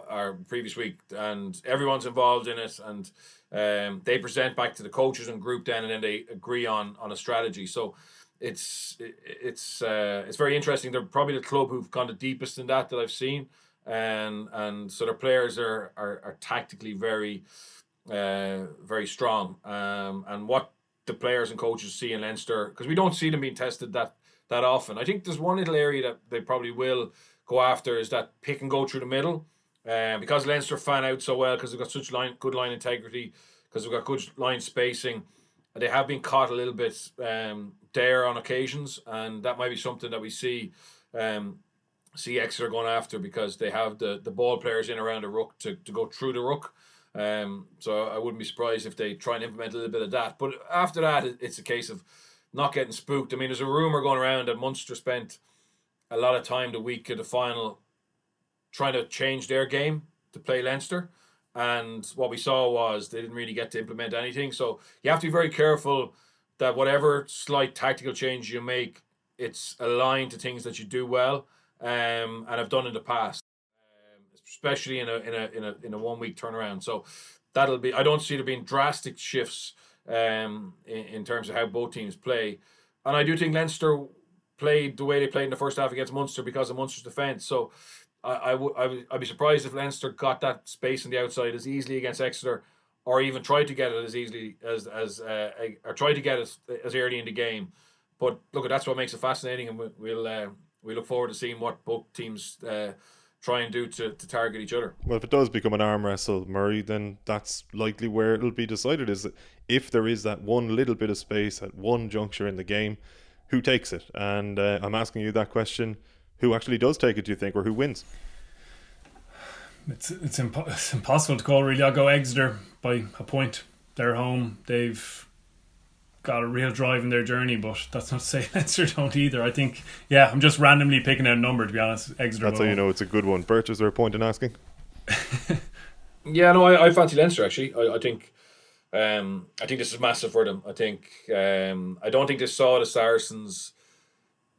our previous week and everyone's involved in it and um they present back to the coaches and group then and then they agree on on a strategy so it's it's uh, it's very interesting. They're probably the club who've gone the deepest in that that I've seen, and and so their players are are, are tactically very uh, very strong. Um, and what the players and coaches see in Leinster because we don't see them being tested that that often. I think there's one little area that they probably will go after is that pick and go through the middle. Um, because Leinster fan out so well because they've got such line good line integrity because they've got good line spacing they have been caught a little bit um, there on occasions, and that might be something that we see um, see Exeter going after because they have the, the ball players in around the ruck to, to go through the ruck. Um, so I wouldn't be surprised if they try and implement a little bit of that. But after that, it's a case of not getting spooked. I mean, there's a rumor going around that Munster spent a lot of time the week of the final trying to change their game to play Leinster. And what we saw was they didn't really get to implement anything. So you have to be very careful that whatever slight tactical change you make, it's aligned to things that you do well um, and have done in the past, um, especially in a in a in a in a one week turnaround. So that'll be. I don't see there being drastic shifts um, in, in terms of how both teams play, and I do think Leinster played the way they played in the first half against Munster because of Munster's defence. So I, I would I would I'd be surprised if Leinster got that space on the outside as easily against Exeter, or even try to get it as easily as as uh, or tried to get it as early in the game. But look, that's what makes it fascinating, and we'll uh, we look forward to seeing what both teams uh, try and do to, to target each other. Well, if it does become an arm wrestle, Murray, then that's likely where it'll be decided. Is that if there is that one little bit of space at one juncture in the game, who takes it? And uh, I'm asking you that question who actually does take it, do you think, or who wins? It's it's, impo- it's impossible to call really. I'll go Exeter by a point. They're home. They've got a real drive in their journey, but that's not to say Leinster don't either. I think, yeah, I'm just randomly picking out a number to be honest. Exeter. That's how you know it's a good one. Birch, is there a point in asking? yeah, no, I, I fancy Leinster actually. I, I think. Um, I think this is massive for them. I think um, I don't think they saw the Saracens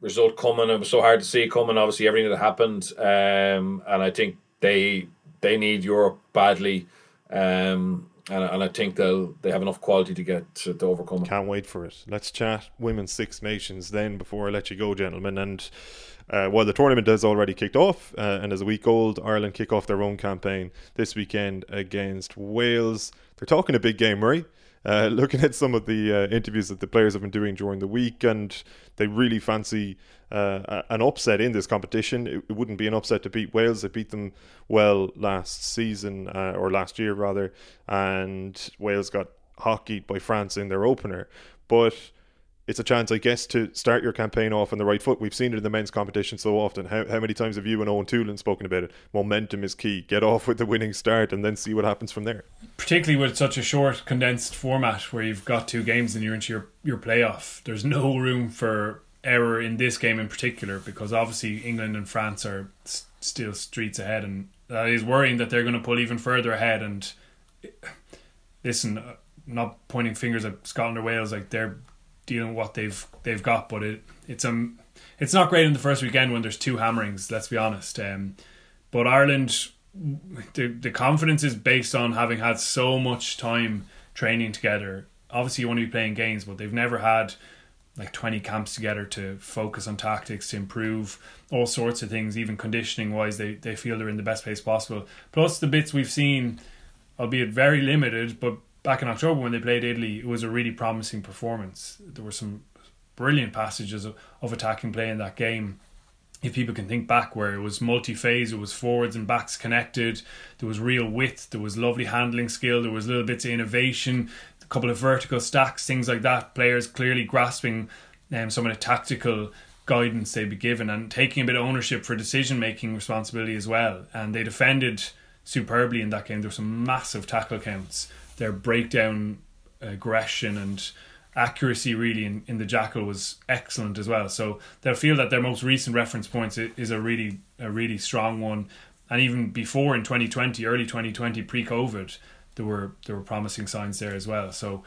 result coming. It was so hard to see it coming. Obviously, everything that happened, um, and I think they they need Europe badly. Um, and, and I think they'll they have enough quality to get to, to overcome it. Can't wait for it. Let's chat women's Six Nations then before I let you go, gentlemen. And uh, while the tournament has already kicked off uh, and is a week old, Ireland kick off their own campaign this weekend against Wales. They're talking a big game, Murray. Uh, looking at some of the uh, interviews that the players have been doing during the week, and they really fancy uh, an upset in this competition. It, it, wouldn't be an upset to beat Wales. They beat them well last season, uh, or last year rather, and Wales got hockeyed by France in their opener. But it's a chance, I guess, to start your campaign off on the right foot. We've seen it in the men's competition so often. How, how many times have you and Eoin Toolan spoken about it? Momentum is key. Get off with the winning start and then see what happens from there. Particularly with such a short, condensed format where you've got two games and you're into your, your playoff. There's no room for error in this game in particular because obviously England and France are s- still streets ahead, and that is worrying that they're going to pull even further ahead. And listen, uh, not pointing fingers at Scotland or Wales, like they're dealing with what they've they've got, but it it's um it's not great in the first weekend when there's two hammerings. Let's be honest. Um, but Ireland, the the confidence is based on having had so much time training together. Obviously, you want to be playing games, but they've never had like 20 camps together to focus on tactics to improve all sorts of things even conditioning wise they, they feel they're in the best place possible plus the bits we've seen albeit very limited but back in October when they played Italy, it was a really promising performance. There were some brilliant passages of, of attacking play in that game. If people can think back, where it was multi phase, it was forwards and backs connected, there was real width, there was lovely handling skill, there was little bits of innovation, a couple of vertical stacks, things like that. Players clearly grasping um, some of the tactical guidance they'd be given and taking a bit of ownership for decision making responsibility as well. And they defended superbly in that game. There were some massive tackle counts their breakdown aggression and accuracy really in, in the jackal was excellent as well. So they'll feel that their most recent reference points is a really a really strong one. And even before in 2020, early 2020, pre-COVID, there were there were promising signs there as well. So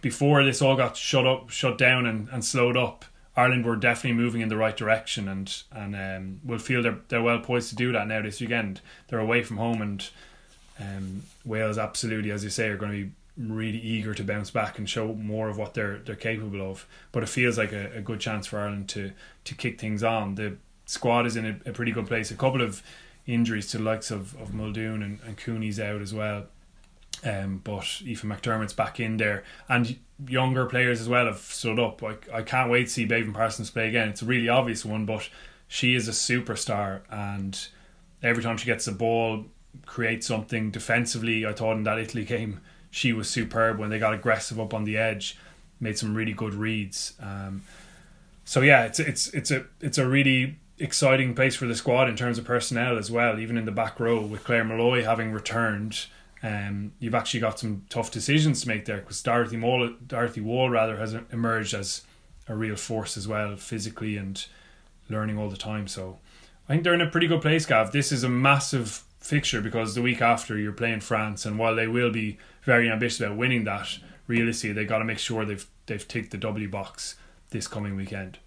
before this all got shut up, shut down, and, and slowed up, Ireland were definitely moving in the right direction, and and um, will feel they're they're well poised to do that now this weekend. They're away from home and um, Wales absolutely, as you say, are going to be really eager to bounce back and show more of what they're they're capable of. But it feels like a, a good chance for Ireland to to kick things on. The squad is in a, a pretty good place. A couple of injuries to the likes of, of Muldoon and, and Cooney's out as well. Um, but Aoife McDermott's back in there, and younger players as well have stood up. Like I can't wait to see Beibhinn Parsons play again. It's a really obvious one, but she is a superstar, and every time she gets the ball, create something defensively. I thought in that Italy game she was superb when they got aggressive up on the edge, made some really good reads. Um, so yeah, it's it's it's a it's a really exciting place for the squad in terms of personnel as well. Even in the back row with Claire Molloy having returned, um, you've actually got some tough decisions to make there because Dorothy Wall, Dorothy Wall rather has emerged as a real force as well, physically and learning all the time. So I think they're in a pretty good place, Gav. This is a massive fixture because the week after you're playing France, and while they will be very ambitious about winning that, realistically they got to make sure they've they've ticked the W box this coming weekend.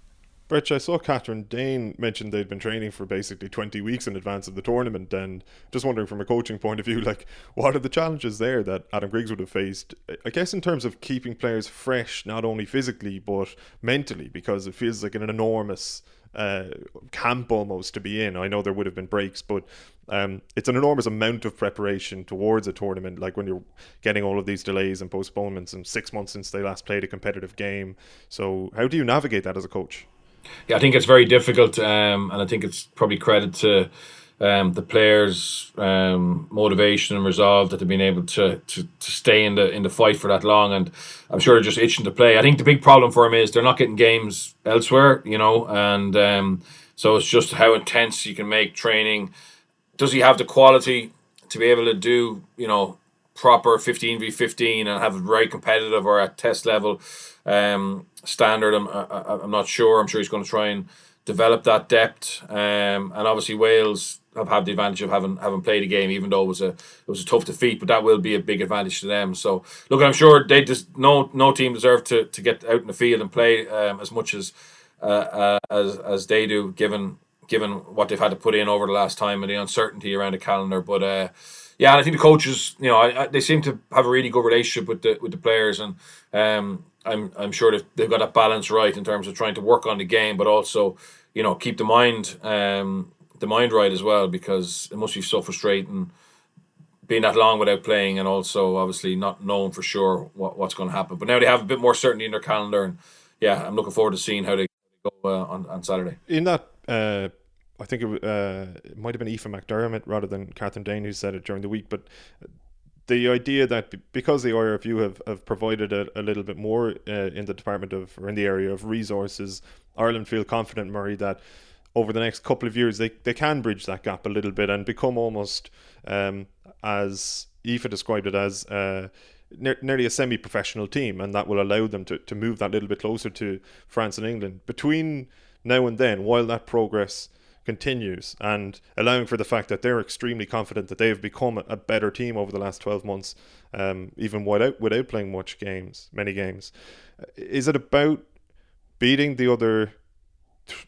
Birch, I saw Catherine Dane mentioned they'd been training for basically 20 weeks in advance of the tournament, and just wondering from a coaching point of view, like, what are the challenges there that Adam Griggs would have faced? I guess in terms of keeping players fresh, not only physically, but mentally, because it feels like an enormous uh, camp almost to be in. I know there would have been breaks, but um, it's an enormous amount of preparation towards a tournament. Like when you're getting all of these delays and postponements, and six months since they last played a competitive game. So, how do you navigate that as a coach? Yeah, I think it's very difficult, um, and I think it's probably credit to um, the players' um, motivation and resolve that they've been able to, to to stay in the in the fight for that long. And I'm sure they're just itching to play. I think the big problem for them is they're not getting games elsewhere, you know, and um, so it's just how intense you can make training. Does he have the quality to be able to do, you know, proper 15 v 15 and have a very competitive or at test level um, standard. I'm, I, I'm not sure. I'm sure he's going to try and develop that depth. Um, and obviously Wales have had the advantage of having having played a game, even though it was a it was a tough defeat. But that will be a big advantage to them. So look, I'm sure they just no no team deserve to, to get out in the field and play um, as much as uh, uh, as as they do, given given what they've had to put in over the last time and the uncertainty around the calendar. But uh, yeah, and I think the coaches, you know, I, I, they seem to have a really good relationship with the with the players, and um, I'm I'm sure that they've got that balance right in terms of trying to work on the game, but also you know keep the mind um, the mind right as well because it must be so frustrating being that long without playing and also obviously not knowing for sure what, what's going to happen. But now they have a bit more certainty in their calendar, and yeah, I'm looking forward to seeing how they go uh, on on Saturday. In that. Uh, I think it, uh, it might have been Aoife McDermott rather than Catherine Dane who said it during the week, but the idea that because the IRFU have, have provided a, a little bit more uh, in the department of or in the area of resources, Ireland feel confident, Murray, that over the next couple of years they, they can bridge that gap a little bit and become almost um, as Aoife described it as uh, ne- nearly a semi-professional team, and that will allow them to, to move that little bit closer to France and England. Between now and then, while that progress continues and allowing for the fact that they're extremely confident that they've become a better team over the last 12 months um, even without without playing much games many games is it about beating the other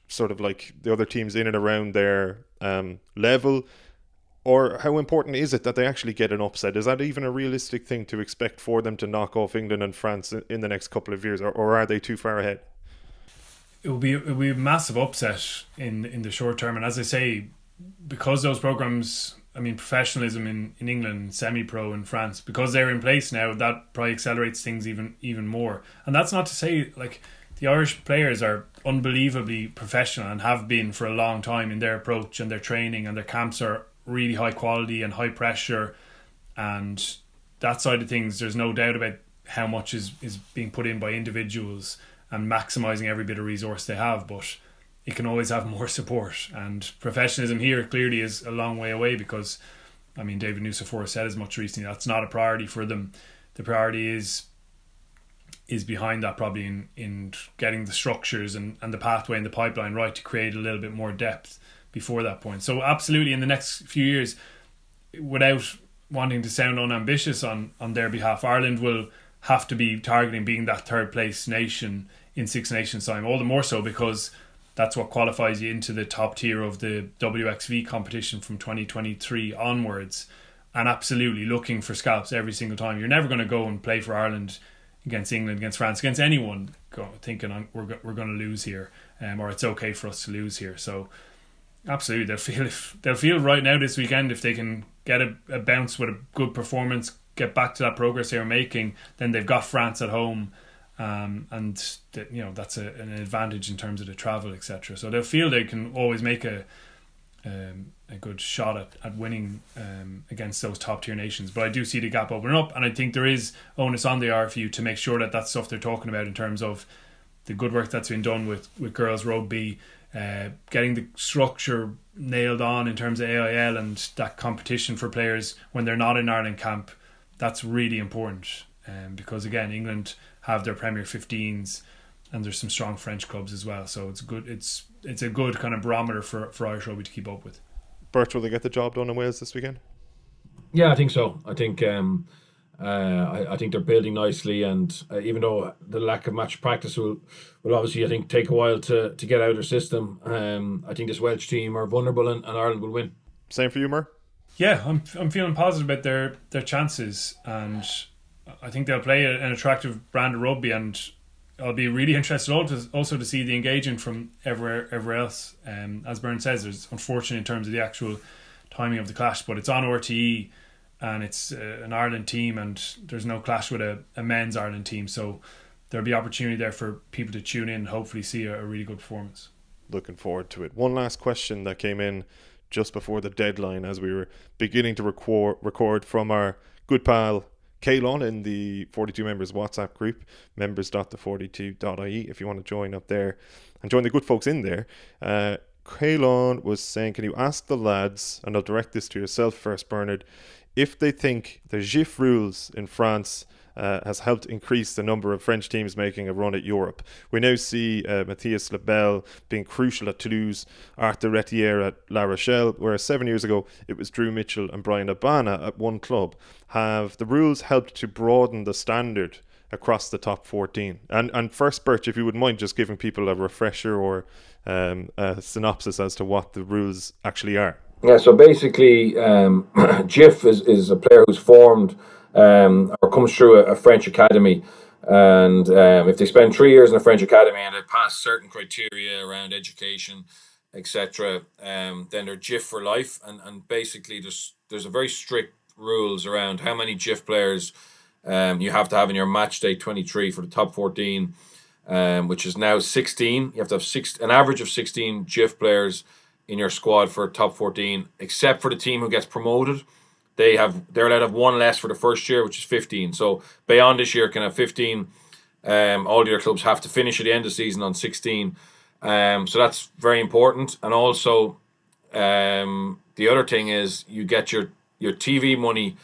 sort of like the other teams in and around their um, level or how important is it that they actually get an upset? Is that even a realistic thing to expect for them to knock off England and France in the next couple of years, or, or are they too far ahead? It will be it will be a massive upset in in the short term. And as I say, because those programs, I mean, professionalism in in England, semi pro in France, because they're in place now, that probably accelerates things even even more. And that's not to say like the Irish players are unbelievably professional and have been for a long time in their approach and their training and their camps are really high quality and high pressure and that side of things there's no doubt about how much is is being put in by individuals and maximizing every bit of resource they have, but it can always have more support. And professionalism here clearly is a long way away because, I mean, David Nucifora said as much recently that's not a priority for them. The priority is is behind that probably in, in getting the structures and, and the pathway and the pipeline right to create a little bit more depth before that point. So absolutely in the next few years, without wanting to sound unambitious on, on their behalf, Ireland will have to be targeting being that third place nation in Six Nations time. All the more so because that's what qualifies you into the top tier of the WXV competition from 2023 onwards. And absolutely looking for scalps every single time. You're never going to go and play for Ireland against England, against France, against anyone, thinking we're we're going to lose here, um, or it's okay for us to lose here. So absolutely, they'll feel if they'll feel right now this weekend if they can get a, a bounce with a good performance, get back to that progress they were making, then they've got France at home. Um, and that you know that's a, an advantage in terms of the travel, etc. So they'll feel they can always make a um, a good shot at, at winning um, against those top tier nations. But I do see the gap opening up, and I think there is onus on the RFU to make sure that that stuff they're talking about in terms of the good work that's been done with with girls rugby, uh, getting the structure nailed on in terms of AIL and that competition for players when they're not in Ireland camp that's really important um, because again England have their Premier 15s and there's some strong French clubs as well. So it's good. It's it's a good kind of barometer for for Irish rugby to keep up with. Bert, will they get the job done in Wales this weekend? Yeah, I think so. I think um, uh, I, I, think they're building nicely, and uh, even though the lack of match practice will will obviously I think take a while to to get out of their system, um, I think this Welsh team are vulnerable, and, and Ireland will win. Same for you, Mer yeah, I'm I'm feeling positive about their their chances, and I think they'll play an attractive brand of rugby, and I'll be really interested also to, see the engagement from everywhere everywhere else. Um, as Byrne says, it's unfortunate in terms of the actual timing of the clash, but it's on RTE, and it's uh, an Ireland team, and there's no clash with a, a men's Ireland team, so there'll be opportunity there for people to tune in and hopefully see a, a really good performance. Looking forward to it. One last question that came in just before the deadline as we were beginning to record, record from our good pal Kalon in the 42 members WhatsApp group, members.the42.ie, if you want to join up there and join the good folks in there. Uh, Kalon was saying, Can you ask the lads, and I'll direct this to yourself first, Bernard, if they think the JIFF rules in France uh, has helped increase the number of French teams making a run at Europe. We now see uh, Matthis Lebel being crucial at Toulouse, Arthur Retiere at La Rochelle, whereas seven years ago it was Drew Mitchell and Bryan Habana at one club. Have the rules helped to broaden the standard across the top 14? And, and first, Birch, if you wouldn't mind just giving people a refresher or um, a synopsis as to what the rules actually are. Yeah, so basically, um, JIFF is, is a player who's formed um, or comes through a, a French academy. And um, if they spend three years in a French academy and they pass certain criteria around education, etc., um, then they're JIFF for life. And, and basically, there's there's a very strict rules around how many JIFF players um, you have to have in your match day 23 for the top 14, um, which is now 16. You have to have six an average of 16 JIFF players in your squad for top 14, except for the team who gets promoted they have they're allowed to have one less for the first year, which is 15. So beyond this year can have 15. Um, all the other clubs have to finish at the end of the season on 16. Um, so that's very important. And also, um, the other thing is you get your your TV money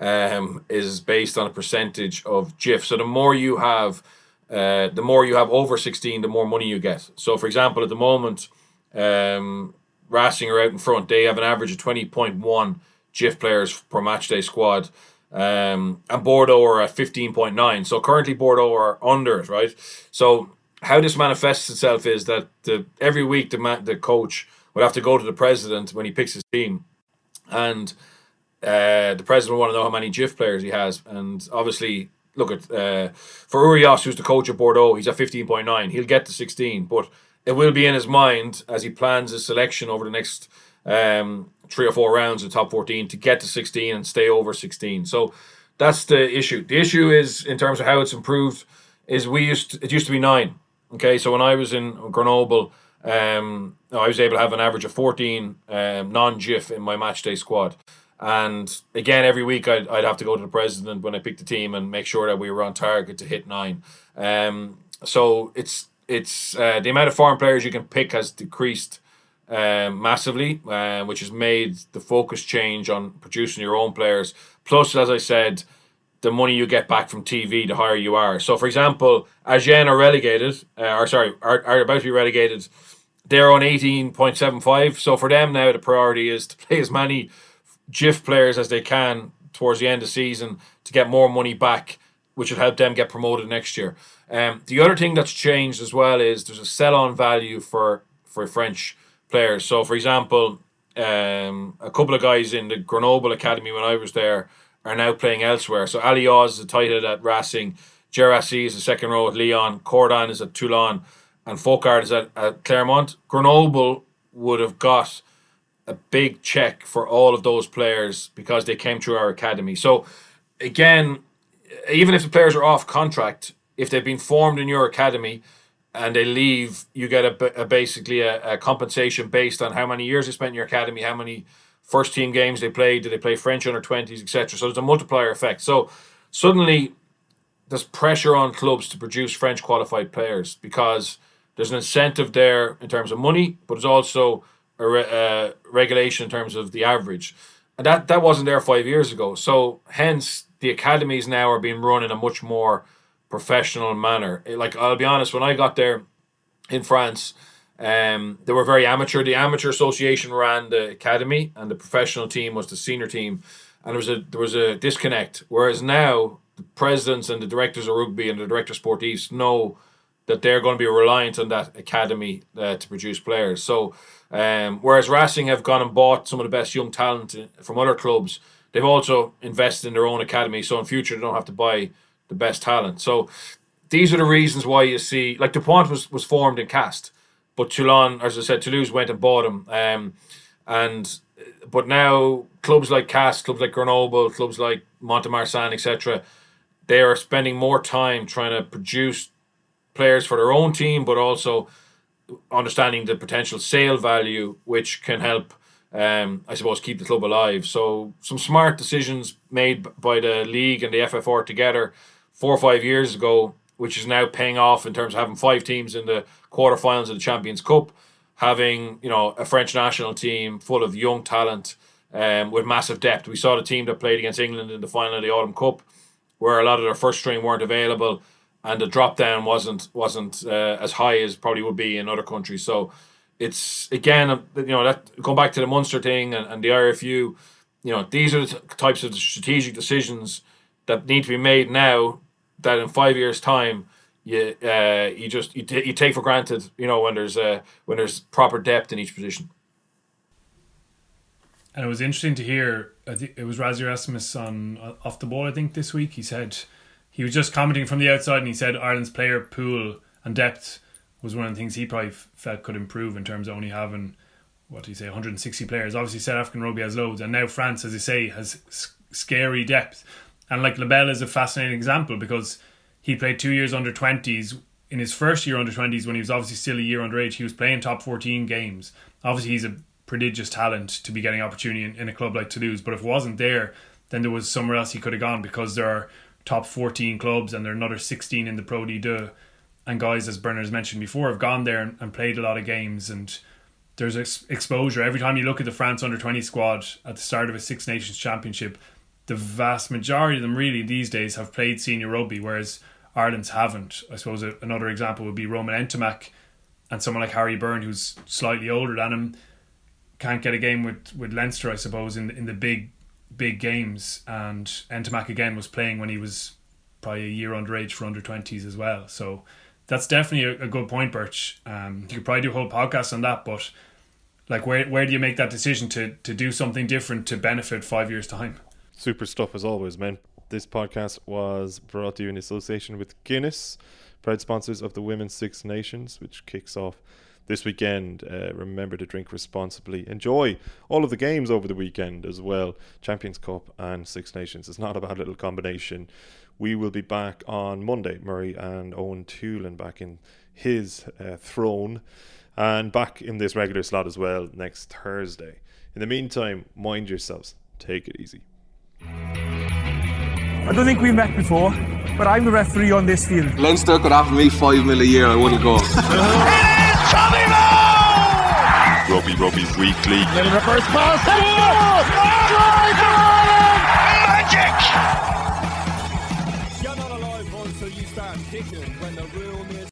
um, is based on a percentage of JIFF. So the more you have, uh, the more you have over 16, the more money you get. So for example, at the moment, um, Racing are out in front. They have an average of 20.1 JIFF players per match day squad. Um, and Bordeaux are at 15.9. So currently Bordeaux are under it, right? So how this manifests itself is that the every week the ma- the coach would have to go to the president when he picks his team, and uh, the president will want to know how many JIFF players he has, and obviously. Look at uh, for Urios, who's the coach of Bordeaux. He's at fifteen point nine. He'll get to sixteen, but it will be in his mind as he plans his selection over the next um, three or four rounds of top 14 to get to 16 and stay over 16. So that's the issue. The issue is in terms of how it's improved is we used to, it used to be nine. Okay, so when I was in Grenoble, um, I was able to have an average of 14 um, non-JIFF in my match day squad. And again, every week I'd, I'd have to go to the president when I picked the team and make sure that we were on target to hit nine. Um, so it's it's uh, the amount of foreign players you can pick has decreased um, massively, uh, which has made the focus change on producing your own players. Plus, as I said, the money you get back from TV, the higher you are. So, for example, Agen are relegated, uh, or sorry, are, are about to be relegated. They're on 18.75. So, for them now, the priority is to play as many JIFF players as they can towards the end of season to get more money back, which would help them get promoted next year. Um, the other thing that's changed as well is there's a sell on value for, for French players. So, for example, um, a couple of guys in the Grenoble Academy when I was there are now playing elsewhere. So, Ali Oz is a tight head at Racing, Geraci is a second row at Lyon, Cordan is at Toulon, and Focard is at, at Clermont. Grenoble would have got a big check for all of those players because they came through our academy. So, again, even if the players are off contract, if they've been formed in your academy, and they leave, you get a, a basically a, a, compensation based on how many years they spent in your academy, how many first team games they played, did they play French under twenties, etc. So there's a multiplier effect. So suddenly there's pressure on clubs to produce French qualified players because there's an incentive there in terms of money, but there's also a re- uh, regulation in terms of the average, and that that wasn't there five years ago. So hence the academies now are being run in a much more professional manner. Like I'll be honest, when I got there in France, um, they were very amateur. The amateur association ran the academy, and the professional team was the senior team, and there was a there was a disconnect. Whereas now, the presidents and the directors of rugby and the director sportifs know that they're going to be reliant on that academy uh, to produce players. So, um, whereas Racing have gone and bought some of the best young talent from other clubs, they've also invested in their own academy. So in future, they don't have to buy the best talent. So these are the reasons why you see like Dupont was was formed in Castres, but Toulon, as I said, Toulouse went and bought him. Um, and but now clubs like Castres, clubs like Grenoble, clubs like Mont-de-Marsan, etc., they are spending more time trying to produce players for their own team, but also understanding the potential sale value, which can help, um, I suppose, keep the club alive. So some smart decisions made by the league and the FFR together four or five years ago, which is now paying off in terms of having five teams in the quarterfinals of the Champions Cup, having you know a French national team full of young talent, um, with massive depth. We saw the team that played against England in the final of the Autumn Cup, where a lot of their first string weren't available, and the drop down wasn't wasn't uh, as high as probably would be in other countries. So it's again, uh, you know, that going back to the Munster thing and, and the RFU, you know, these are the types of strategic decisions that need to be made now. That in five years' time, you uh, you just you, t- you take for granted, you know, when there's uh, when there's proper depth in each position. And it was interesting to hear. it was Rassie Erasmus on uh, off the ball. I think this week he said he was just commenting from the outside, and he said Ireland's player pool and depth was one of the things he probably felt could improve in terms of only having what do you say 160 players. Obviously, South African rugby has loads, and now France, as you say, has scary depth. And like Lebel is a fascinating example because he played two years under 20s. In his first year under 20s, when he was obviously still a year underage, he was playing top 14 games. Obviously, he's a prodigious talent to be getting opportunity in, in a club like Toulouse. But if it wasn't there, then there was somewhere else he could have gone because there are top 14 clubs and there are another 16 in the Pro D2. And guys, as Bernard's mentioned before, have gone there and, and played a lot of games. And there's ex- exposure. Every time you look at the France under 20 squad at the start of a Six Nations Championship, the vast majority of them really these days have played senior rugby, whereas Ireland's haven't. I suppose another example would be Romain Ntamack and someone like Harry Byrne, who's slightly older than him can't get a game with, with Leinster, I suppose, in in the big big games. And Ntamack again was playing when he was probably a year underage for under twenties as well. So that's definitely a, a good point, Birch. Um, you could probably do a whole podcast on that, but like where where do you make that decision to to do something different to benefit five years time? Super stuff as always, man. This podcast was brought to you in association with Guinness, proud sponsors of the Women's Six Nations, which kicks off this weekend. Uh, remember to drink responsibly. Enjoy all of the games over the weekend as well. Champions Cup and Six Nations. It's not a bad little combination. We will be back on Monday. Murray and Eoin Toolan back in his uh, throne and back in this regular slot as well next Thursday. In the meantime, mind yourselves. Take it easy. I don't think we met before, but I'm the referee on this field. Leinster could offer me five mil a year, I wouldn't go. Robbie Robbie Weekly. Little reverse pass.